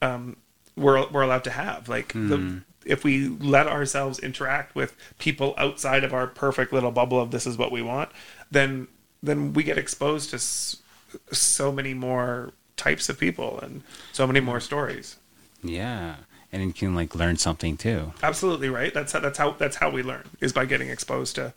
um we're we're allowed to have like mm. the hmm. if we let ourselves interact with people outside of our perfect little bubble of this is what we want then then we get exposed to so many more types of people and so many more stories yeah and you can like learn something too. Absolutely right. That's how, that's how that's how we learn is by getting exposed to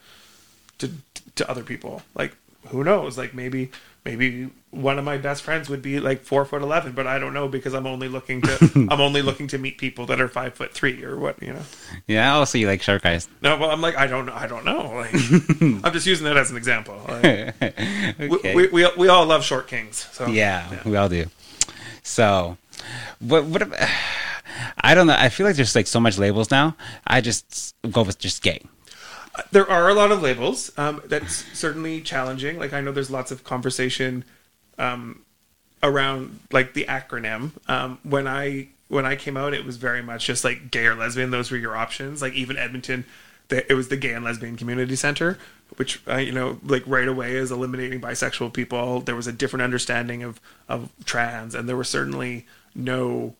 to to other people. Like who knows? Like maybe maybe one of my best friends would be like four foot eleven, but I don't know because I'm only looking to I'm only looking to meet people that are five foot three or what you know. Yeah, I also you like shark eyes. No, well I'm like I don't I don't know. Like I'm just using that as an example. Like, okay. we, we, we we all love short kings. So yeah, yeah. we all do. So what what. I don't know. I feel like there's like so much labels now. I just go with just gay. There are a lot of labels. Um, that's certainly challenging. Like I know there's lots of conversation um, around like the acronym. Um, when I when I came out, it was very much just like gay or lesbian. Those were your options. Like even Edmonton, the, it was the Gay and Lesbian Community Center, which uh, you know, like right away is eliminating bisexual people. There was a different understanding of of trans, and there was certainly no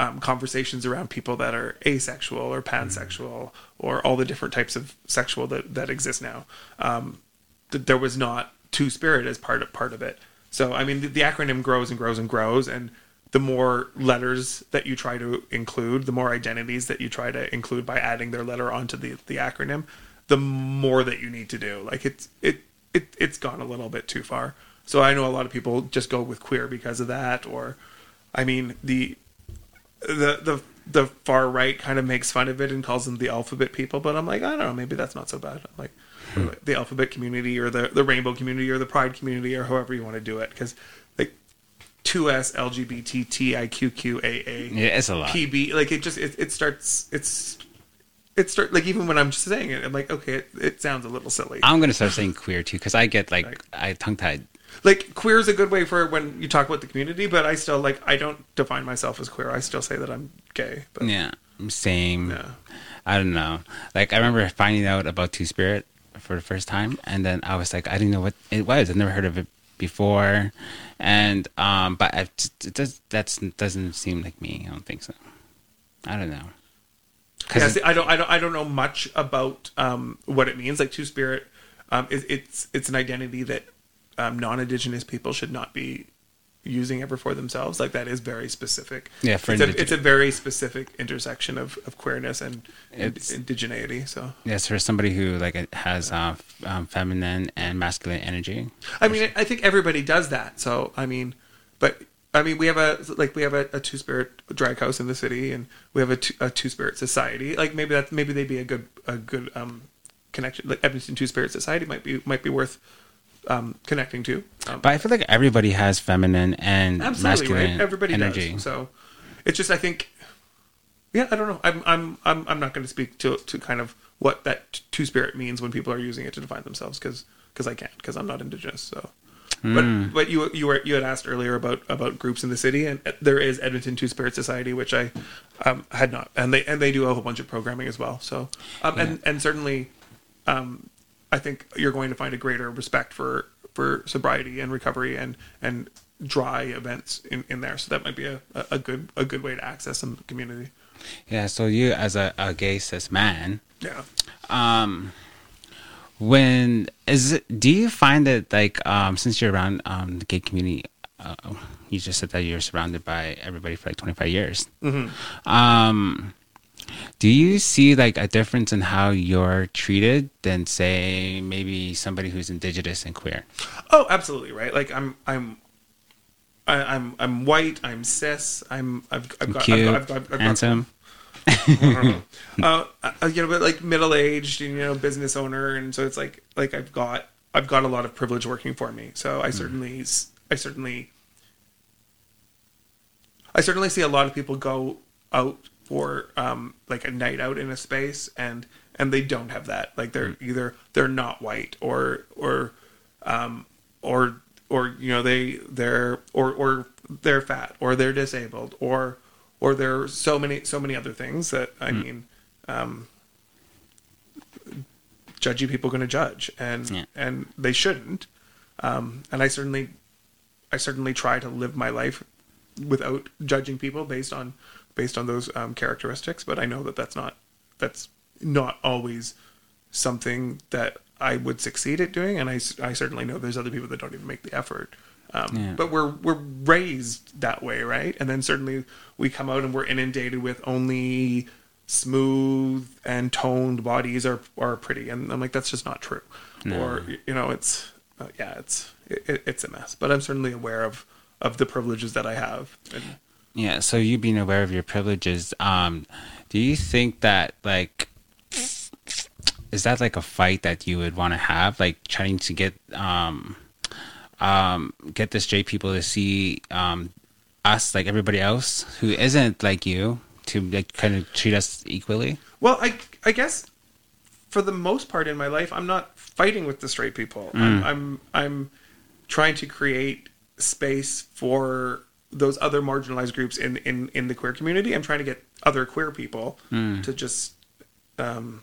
um, conversations around people that are asexual or pansexual mm. or all the different types of sexual that, that exist now. Um, th- there was not two spirit as part of part of it. So I mean, the, the, acronym grows and grows and grows, and the more letters that you try to include, the more identities that you try to include by adding their letter onto the the acronym, the more that you need to do. Like it's it it it's gone a little bit too far. So I know a lot of people just go with queer because of that, or I mean the the the the far right kind of makes fun of it and calls them the alphabet people, but I'm like, I don't know, maybe that's not so bad. I'm like hmm. the alphabet community or the the rainbow community or the pride community or however you want to do it, because like two S LGBT T I Q Q A A yeah, it's a lot PB like it just it, it starts it's it start like even when I'm just saying it, I'm like, okay, it, it sounds a little silly. I'm gonna start saying queer too because I get like right. I tongue tied like queer is a good way for when you talk about the community, but I still like I don't define myself as queer. I still say that I'm gay. But, yeah, I'm same. Yeah. I don't know. Like I remember finding out about Two Spirit for the first time, and then I was like, I didn't know what it was. I'd never heard of it before, and um, but I it does that's doesn't seem like me. I don't think so. I don't know. Yeah, see, I don't, I don't, I don't know much about um, what it means. Like Two Spirit, um, it, it's it's an identity that um, non-indigenous people should not be using ever for themselves like that is very specific yeah for it's, a, it's a very specific intersection of, of queerness and, and indigeneity so yes for somebody who like has uh, um, feminine and masculine energy i mean i think everybody does that so i mean but I mean, we have a like we have a, a two spirit drag house in the city, and we have a two, a two spirit society. Like maybe that maybe they'd be a good a good um connection. Like Edmonton Two Spirit Society might be might be worth um, connecting to. Um, but I feel like everybody has feminine and masculine right? everybody energy. Does. So it's just I think, yeah, I don't know. I'm I'm I'm, I'm not going to speak to to kind of what that two spirit means when people are using it to define themselves because because I can't because I'm not indigenous. So. Mm. But hmm. but you you were you had asked earlier about about groups in the city and there is Edmonton Two Spirit Society which I um, had not and they and they do a whole bunch of programming as well so um, yeah. and and certainly um, I think you're going to find a greater respect for for sobriety and recovery and and dry events in, in there. So that might be a, a good a good way to access some community. Yeah. So you, as a, a gay cis man, yeah. Um, when is it? Do you find that like um, since you're around um, the gay community, uh, you just said that you're surrounded by everybody for like 25 years. Mm-hmm. Um, do you see like a difference in how you're treated than say maybe somebody who's indigenous and queer? Oh, absolutely right. Like I'm, I'm, I, am i am i am white. I'm cis. I'm, I've, I've got, cute, I've got, I've, I've, handsome. uh, you know, but like middle aged, you know, business owner, and so it's like like I've got I've got a lot of privilege working for me. So I mm. certainly I certainly I certainly see a lot of people go out for um, like a night out in a space and and they don't have that. Like they're mm. either they're not white or or um, or or you know they they're or or they're fat or they're disabled or or there are so many so many other things that I mm. mean, um, judgy people going to judge, and yeah. and they shouldn't. Um, and I certainly, I certainly try to live my life without judging people based on based on those um, characteristics. But I know that that's not that's not always something that I would succeed at doing, and I, I certainly know there's other people that don't even make the effort. Um, yeah. But we're we're raised that way, right? And then certainly we come out and we're inundated with only smooth and toned bodies are are pretty, and I'm like, that's just not true. No. Or you know, it's uh, yeah, it's it, it's a mess. But I'm certainly aware of of the privileges that I have. And, yeah. So you being aware of your privileges, um, do you think that like is that like a fight that you would want to have, like trying to get um um, get the straight people to see um, us like everybody else who isn't like you to like kind of treat us equally? Well, I I guess for the most part in my life, I'm not fighting with the straight people. Mm. I'm, I'm I'm trying to create space for those other marginalized groups in in in the queer community. I'm trying to get other queer people mm. to just um,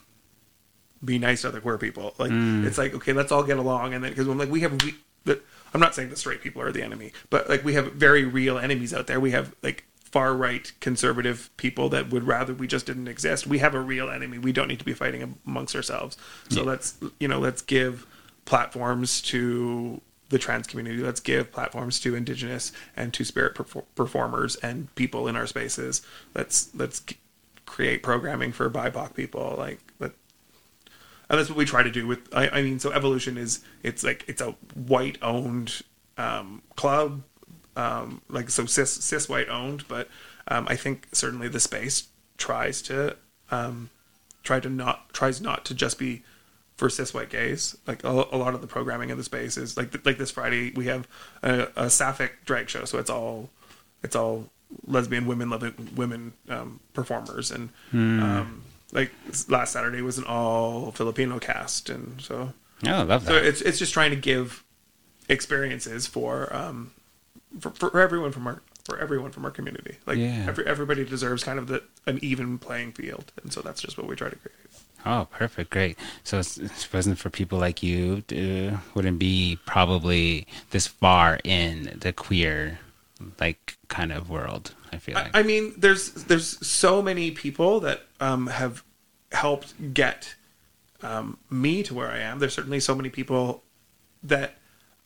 be nice to other queer people. Like mm. it's like okay, let's all get along, and then because I'm like we have we, the, I'm not saying the straight people are the enemy, but like we have very real enemies out there. We have like far right conservative people that would rather we just didn't exist. We have a real enemy. We don't need to be fighting amongst ourselves. So yeah. let's you know let's give platforms to the trans community. Let's give platforms to indigenous and two spirit performers and people in our spaces. Let's let's create programming for BIPOC people. Like let and that's what we try to do with I, I mean so evolution is it's like it's a white owned um, club um, like so cis cis white owned but um, I think certainly the space tries to um, try to not tries not to just be for cis white gays like a, a, lot of the programming in the space is like like this Friday we have a, a sapphic drag show so it's all it's all lesbian women loving women um, performers and mm like last Saturday was an all Filipino cast, and so oh, love that. So it's it's just trying to give experiences for um for, for everyone from our for everyone from our community. Like yeah. every everybody deserves kind of the an even playing field, and so that's just what we try to create. Oh, perfect, great. So it wasn't for people like you, uh, wouldn't be probably this far in the queer like kind of world. I feel like. I, I mean, there's there's so many people that um, have helped get um, me to where I am. There's certainly so many people that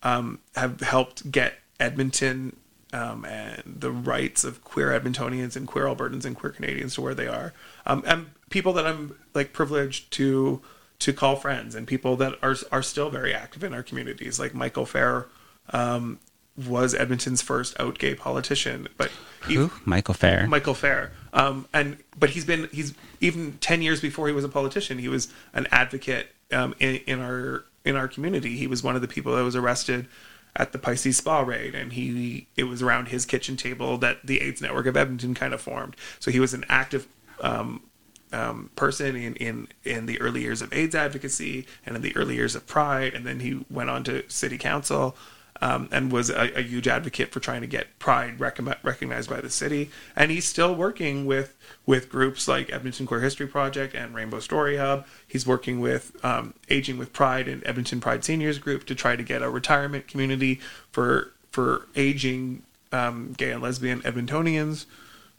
um, have helped get Edmonton um, and the rights of queer Edmontonians and queer Albertans and queer Canadians to where they are, um, and people that I'm like privileged to to call friends and people that are are still very active in our communities, like Michael Phair um, was Edmonton's first out gay politician. But he, who? Michael Phair. Michael Phair. Um, and but he's been he's even ten years before he was a politician. He was an advocate um, in, in our in our community. He was one of the people that was arrested at the Pisces Spa raid, and he it was around his kitchen table that the AIDS Network of Edmonton kind of formed. So he was an active um, um, person in, in in the early years of AIDS advocacy and in the early years of Pride, and then he went on to city council um, and was a, a, huge advocate for trying to get Pride rec- recognized by the city. And he's still working with with groups like Edmonton Queer History Project and Rainbow Story Hub. He's working with um, Aging with Pride and Edmonton Pride Seniors Group to try to get a retirement community for for aging um, gay and lesbian Edmontonians.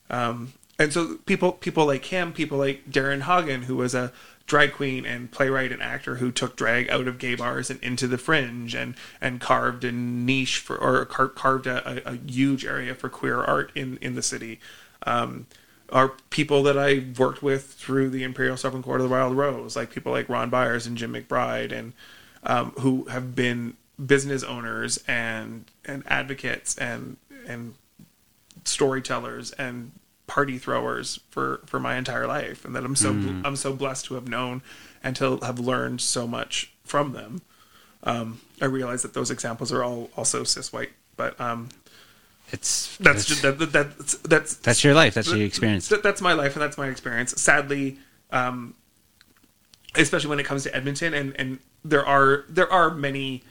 Um, and so people people like him, people like Darrin Hagen, who was a drag queen and playwright and actor who took drag out of gay bars and into the fringe and and carved a niche for or car- carved a, a, a, huge area for queer art in in the city. Um, are people that I worked with through the Imperial Sovereign Court of the Wild Rose, like people like Ron Byers and Jim McBride, and um, who have been business owners and and advocates and and storytellers and party throwers for for my entire life and that I'm so mm. I'm so blessed to have known and to have learned so much from them. Um, I realize that those examples are all also cis white, but um, it's that's just, that, that, that's that's that's your life. That's that, your experience. That, that's my life and that's my experience. Sadly, um, especially when it comes to Edmonton, and and there are there are many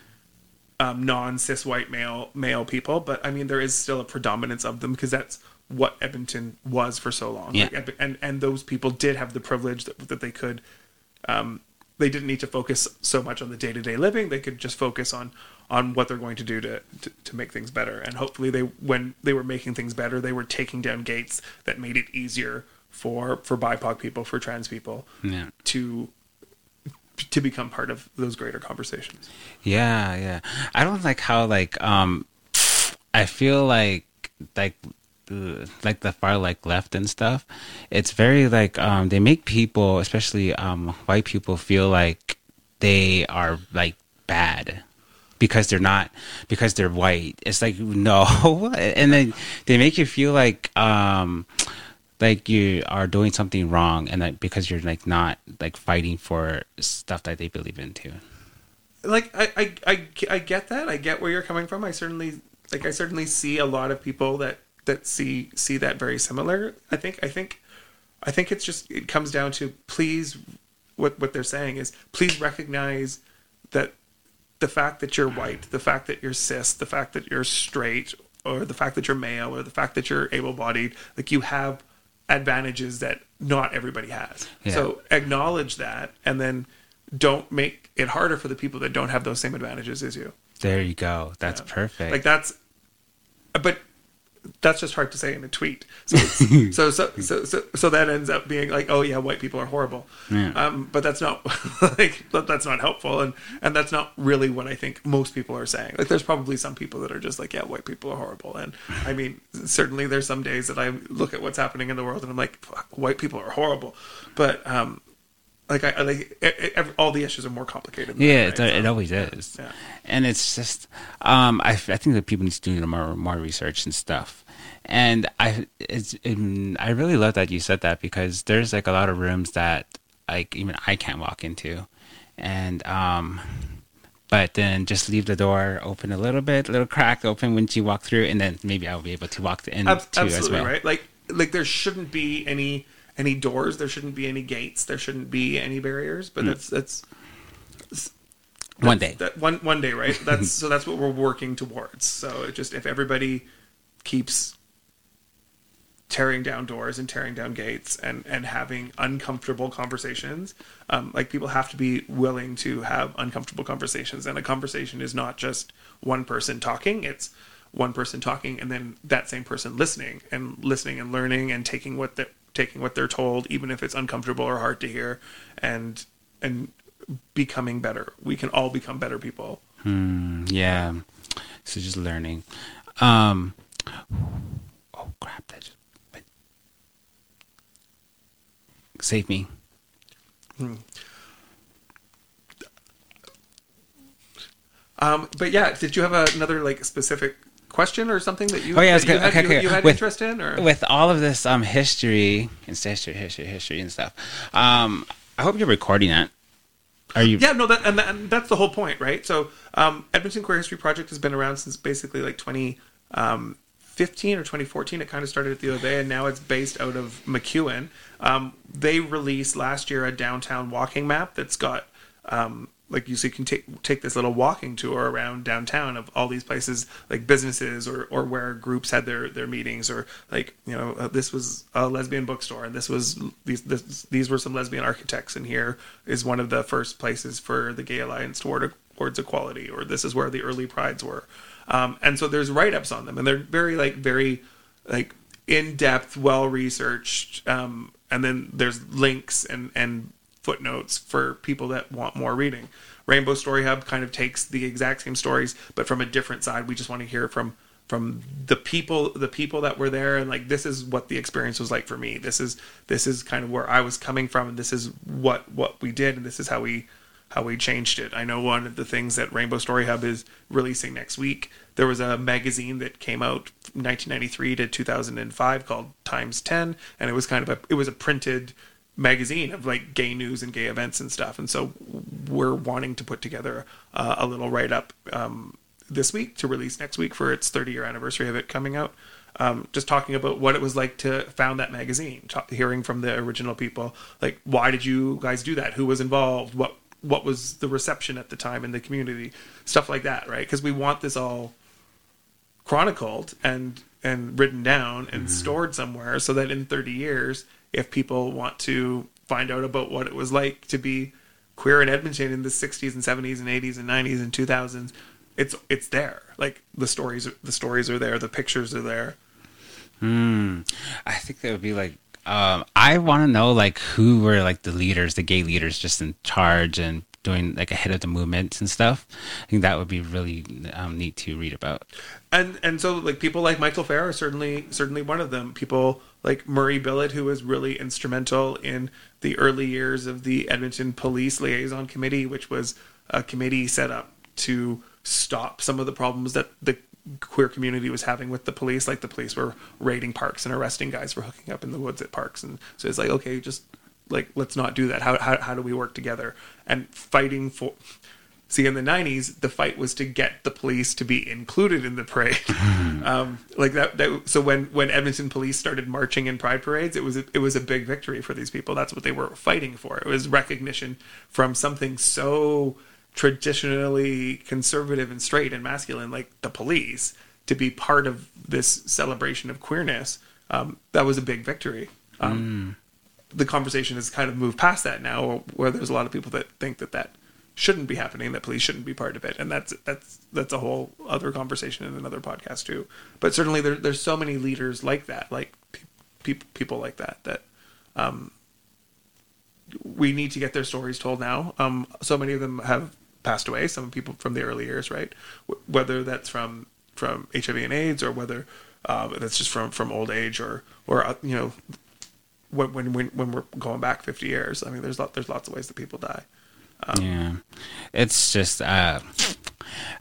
um, non cis white male male people, but I mean there is still a predominance of them because that's what Edmonton was for so long. Yeah. Like, and and those people did have the privilege that, that they could. Um, they didn't need to focus so much on the day to day living. They could just focus on on what they're going to do to, to, to make things better. And hopefully, they when they were making things better, they were taking down gates that made it easier for for BIPOC people, for trans people, yeah. to to become part of those greater conversations. Yeah, yeah. I don't like how like um I feel like like like the far like left and stuff it's very like um they make people especially um white people feel like they are like bad because they're not because they're white. It's like no. And then they make you feel like um like you are doing something wrong and that because you're like not like fighting for stuff that they believe into like I, I i i get that. I get where you're coming from. I certainly like i certainly see a lot of people that that see see that very similar. I think I think I think it's just it comes down to please what what they're saying is please recognize that the fact that you're white, the fact that you're cis, the fact that you're straight, or the fact that you're male, or the fact that you're able-bodied, like you have advantages that not everybody has. Yeah. So acknowledge that, and then don't make it harder for the people that don't have those same advantages as you. There you go. That's yeah. perfect. Like that's, but that's just hard to say in a tweet. So, so, so, so, so, so, that ends up being like, oh yeah, white people are horrible. Yeah. Um, but that's not like that's not helpful, and and that's not really what I think most people are saying. Like, there's probably some people that are just like, yeah, white people are horrible, and I mean, certainly there's some days that I look at what's happening in the world and I'm like, white people are horrible, but um, like I, like it, it, all the issues are more complicated. yeah, that, right? it, so, always is. Yeah. And it's just, um, I, I think that people need to do more more research and stuff. And I, it's, it, I really love that you said that because there's like a lot of rooms that like even I can't walk into, and um, but then just leave the door open a little bit, a little crack open when you walk through, and then maybe I'll be able to walk in Ab- too as well. Right, like like there shouldn't be any any doors. There shouldn't be any gates. There shouldn't be any barriers. But mm. that's, that's, that's one day. That one one day, right? That's so that's what we're working towards. So it just if everybody keeps tearing down doors and tearing down gates and and having uncomfortable conversations um, like people have to be willing to have uncomfortable conversations and a conversation is not just one person talking it's one person talking and then that same person listening and listening and learning and taking what the taking what they're told, even if it's uncomfortable or hard to hear, and and becoming better. We can all become better people. Hmm, yeah. So just learning. Um, oh crap! That just save me. Hmm. Um, but yeah, did you have a, another like specific question or something that you? Oh yeah, you, had, okay, you, okay. you had with, interest in, or with all of this um history, it's history, history, history, and stuff. Um, I hope you're recording that. Are you? Yeah, no, that and, that, and that's the whole point, right? So, um, Edmonton Queer History Project has been around since basically like 2015 um, or 2014. It kind of started at the day, and now it's based out of MacEwan. Um, they released last year a downtown walking map that's got um, like you, you can take take this little walking tour around downtown of all these places like businesses or or where groups had their their meetings or like you know uh, this was a lesbian bookstore and this was these this, these were some lesbian architects and here is one of the first places for the gay alliance toward towards equality or this is where the early prides were. Um, and so there's write-ups on them and they're very like very like in depth, well researched, um, and then there's links and and footnotes for people that want more reading. Rainbow Story Hub kind of takes the exact same stories, but from a different side. We just want to hear from from the people the people that were there and like this is what the experience was like for me this is this is kind of where i was coming from and this is what what we did and this is how we how we changed it i know one of the things that rainbow story hub is releasing next week there was a magazine that came out 1993 to 2005 called times 10 and it was kind of a it was a printed magazine of like gay news and gay events and stuff and so we're wanting to put together uh, a little write up um, this week to release next week for its 30 year anniversary of it coming out. Um, just talking about what it was like to found that magazine, talk, hearing from the original people, like why did you guys do that? Who was involved? What what was the reception at the time in the community? Stuff like that, right? Because we want this all chronicled and and written down and mm-hmm. stored somewhere, so that in 30 years, if people want to find out about what it was like to be queer in Edmonton in the 60s and 70s and 80s and 90s and 2000s it's it's there. Like the stories the stories are there, the pictures are there. Hmm. I think that would be like um, I want to know like who were like the leaders, the gay leaders, just in charge and doing like ahead of the movements and stuff. I think that would be really um, neat to read about. And and so like people like Michael Phair are certainly certainly one of them. People like Murray Billett, who was really instrumental in the early years of the Edmonton Police Liaison Committee, which was a committee set up to stop some of the problems that the queer community was having with the police. Like the police were raiding parks and arresting guys for hooking up in the woods at parks, and so it's like, okay, just like let's not do that. How how how do we work together and fighting for? See, in the '90s, the fight was to get the police to be included in the parade. um, like that, that. So when when Edmonton police started marching in pride parades, it was a, it was a big victory for these people. That's what they were fighting for. It was recognition from something so traditionally conservative and straight and masculine like the police to be part of this celebration of queerness um, that was a big victory um, mm. the conversation has kind of moved past that now where there's a lot of people that think that that shouldn't be happening that police shouldn't be part of it and that's that's that's a whole other conversation in another podcast too but certainly there, there's so many leaders like that like pe- pe- people like that that um, we need to get their stories told now. Um, so many of them have passed away. Some people from the early years, right? W- whether that's from from HIV and AIDS or whether uh, that's just from from old age or or uh, you know when when when we're going back 50 years. I mean, there's lot, there's lots of ways that people die. Um, yeah, it's just uh,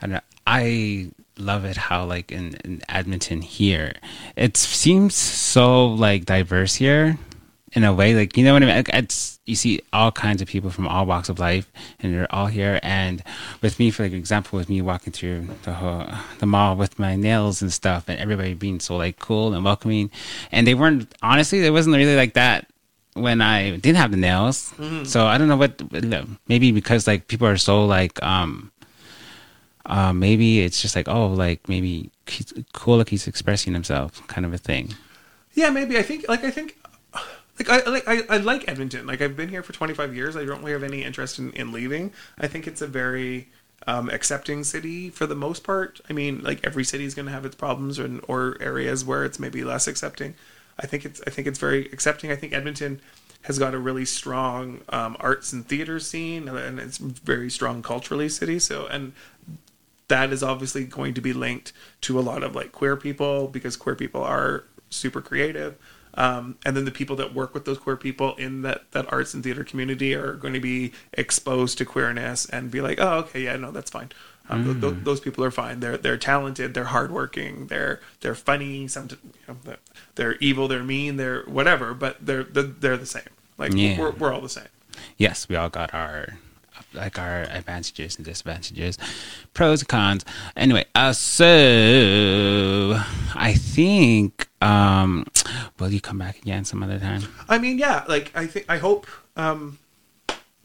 and I love it how like in, in Edmonton here, it seems so like diverse here in a way like you know what i mean? It's you see all kinds of people from all walks of life and they're all here. And with me for like example with me walking through the whole the mall with my nails and stuff and everybody being so like cool and welcoming. And they weren't honestly it wasn't really like that when i didn't have the nails mm-hmm. so i don't know what maybe because like people are so like um uh, maybe it's just like oh like maybe he's cool like he's expressing himself kind of a thing yeah maybe i think like i think like I like I, I like Edmonton. Like I've been here for 25 years. I don't really have any interest in, in leaving. I think it's a very um, accepting city for the most part. I mean, like every city is going to have its problems or or areas where it's maybe less accepting. I think it's I think it's very accepting. I think Edmonton has got a really strong um, arts and theater scene, and it's very strong culturally city. So and that is obviously going to be linked to a lot of like queer people because queer people are super creative. Um, and then the people that work with those queer people in that, that arts and theater community are going to be exposed to queerness and be like, oh, okay, yeah, no, that's fine. Um, mm. th- th- those people are fine. They're they're talented. They're hardworking. They're they're funny. Some you know, they're evil. They're mean. They're whatever. But they're they're, they're the same. Like yeah. we're we're all the same. Yes, we all got our like our advantages and disadvantages, pros and cons. Anyway, uh, so I think um, will you come back again some other time? I mean, yeah, like I think I hope. Um,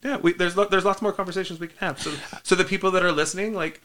yeah, we, there's there's lots more conversations we can have. So so the people that are listening, like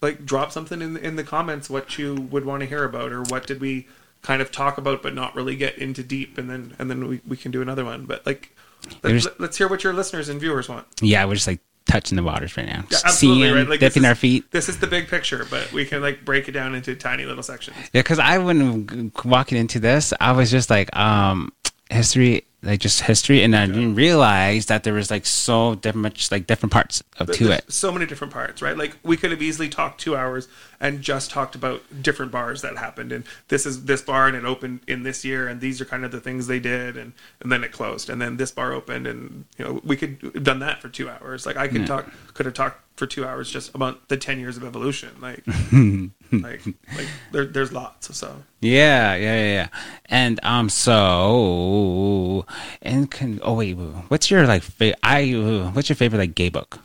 like drop something in in the comments what you would want to hear about or what did we kind of talk about but not really get into deep and then and then we, we can do another one but like let's, let's hear what your listeners and viewers want yeah we're just like touching the waters right now. Yeah, absolutely Seeing, right. Like, dipping is, our feet. This is the big picture, but we can like break it down into tiny little sections. Yeah, because I when walking into this, I was just like, um, history like just history and i didn't realize that there was like so different much like different parts of There's to it. so many different parts right? Like we could have easily talked two hours and just talked about different bars that happened and this is this bar and it opened in this year and these are kind of the things they did and and then it closed and then this bar opened and you know we could have done that for two hours. Like i could yeah. talk could have talked for two hours just about the 10 years of evolution like like like there, there's lots of so. Yeah yeah yeah and um so and can oh wait what's your like fa- i what's your favorite like gay book?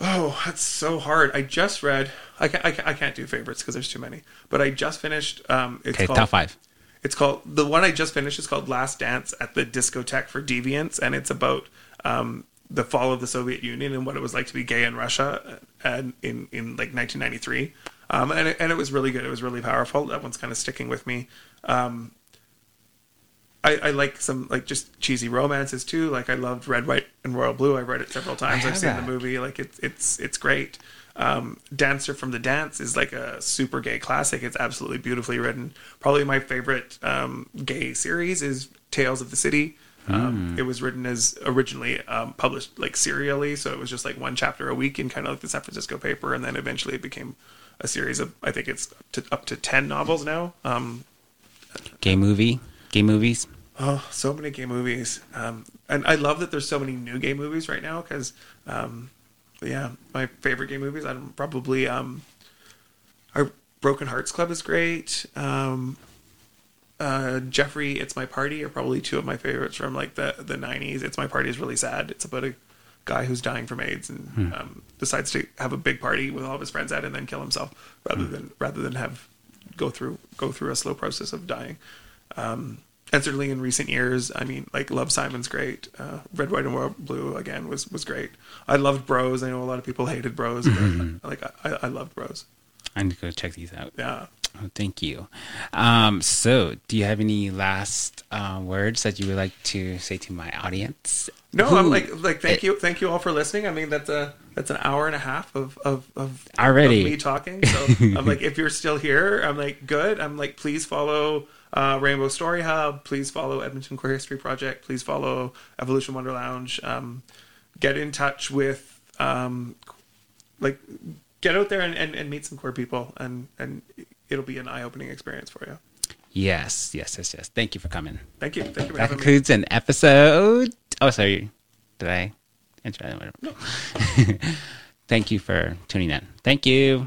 Oh that's so hard. I just read i can't i can't, I can't do favorites because there's too many but i just finished um it's okay, called, top five. It's called the one i just finished is called last dance at the discotheque for deviants and it's about um the fall of the Soviet Union and what it was like to be gay in Russia and in in like 1993. Um, and it, and it was really good. It was really powerful. That one's kind of sticking with me. Um, I, I, like some like just cheesy romances too. Like I loved Red, White, and Royal Blue. I've read it several times. I've seen that. the movie. Like it's it's it's great. Um, Dancer from the Dance is like a super gay classic. It's absolutely beautifully written. Probably my favorite um, gay series is Tales of the City. Um, mm. It was written as originally um, published like serially, so it was just like one chapter a week in kind of like the San Francisco paper, and then eventually it became a series of I think it's to, up to ten novels now. Um, gay movie, gay movies. Oh, so many gay movies, um, and I love that there's so many new gay movies right now because, um, yeah, my favorite gay movies. I'm probably um, our Broken Hearts Club is great. Um, uh, Jeffrey, It's My Party are probably two of my favorites from like the the '90s. It's My Party is really sad. It's about a guy who's dying from AIDS and hmm. um, decides to have a big party with all of his friends at and then kill himself rather hmm. than rather than have go through go through a slow process of dying. Um, and certainly in recent years, I mean, like Love Simon's great. Uh, Red, White, and Royal Blue again was was great. I loved Bros. I know a lot of people hated Bros, but like I, I loved Bros. I need to go check these out. Yeah. Oh, thank you. Um, so, do you have any last uh, words that you would like to say to my audience? No, Who, I'm like, like, thank it, you, thank you all for listening. I mean, that's a that's an hour and a half of of, of already of me talking. So, I'm like, if you're still here, I'm like, good. I'm like, please follow uh, Rainbow Story Hub. Please follow Edmonton Queer History Project. Please follow Evolution Wonderlounge. Um, get in touch with um, like get out there and, and, and meet some queer people and and it'll be an eye-opening experience for you. Yes, yes, yes, yes. Thank you for coming. Thank you. Thank you. that concludes me. an episode. Oh, sorry. Did I? No. Thank you for tuning in. Thank you.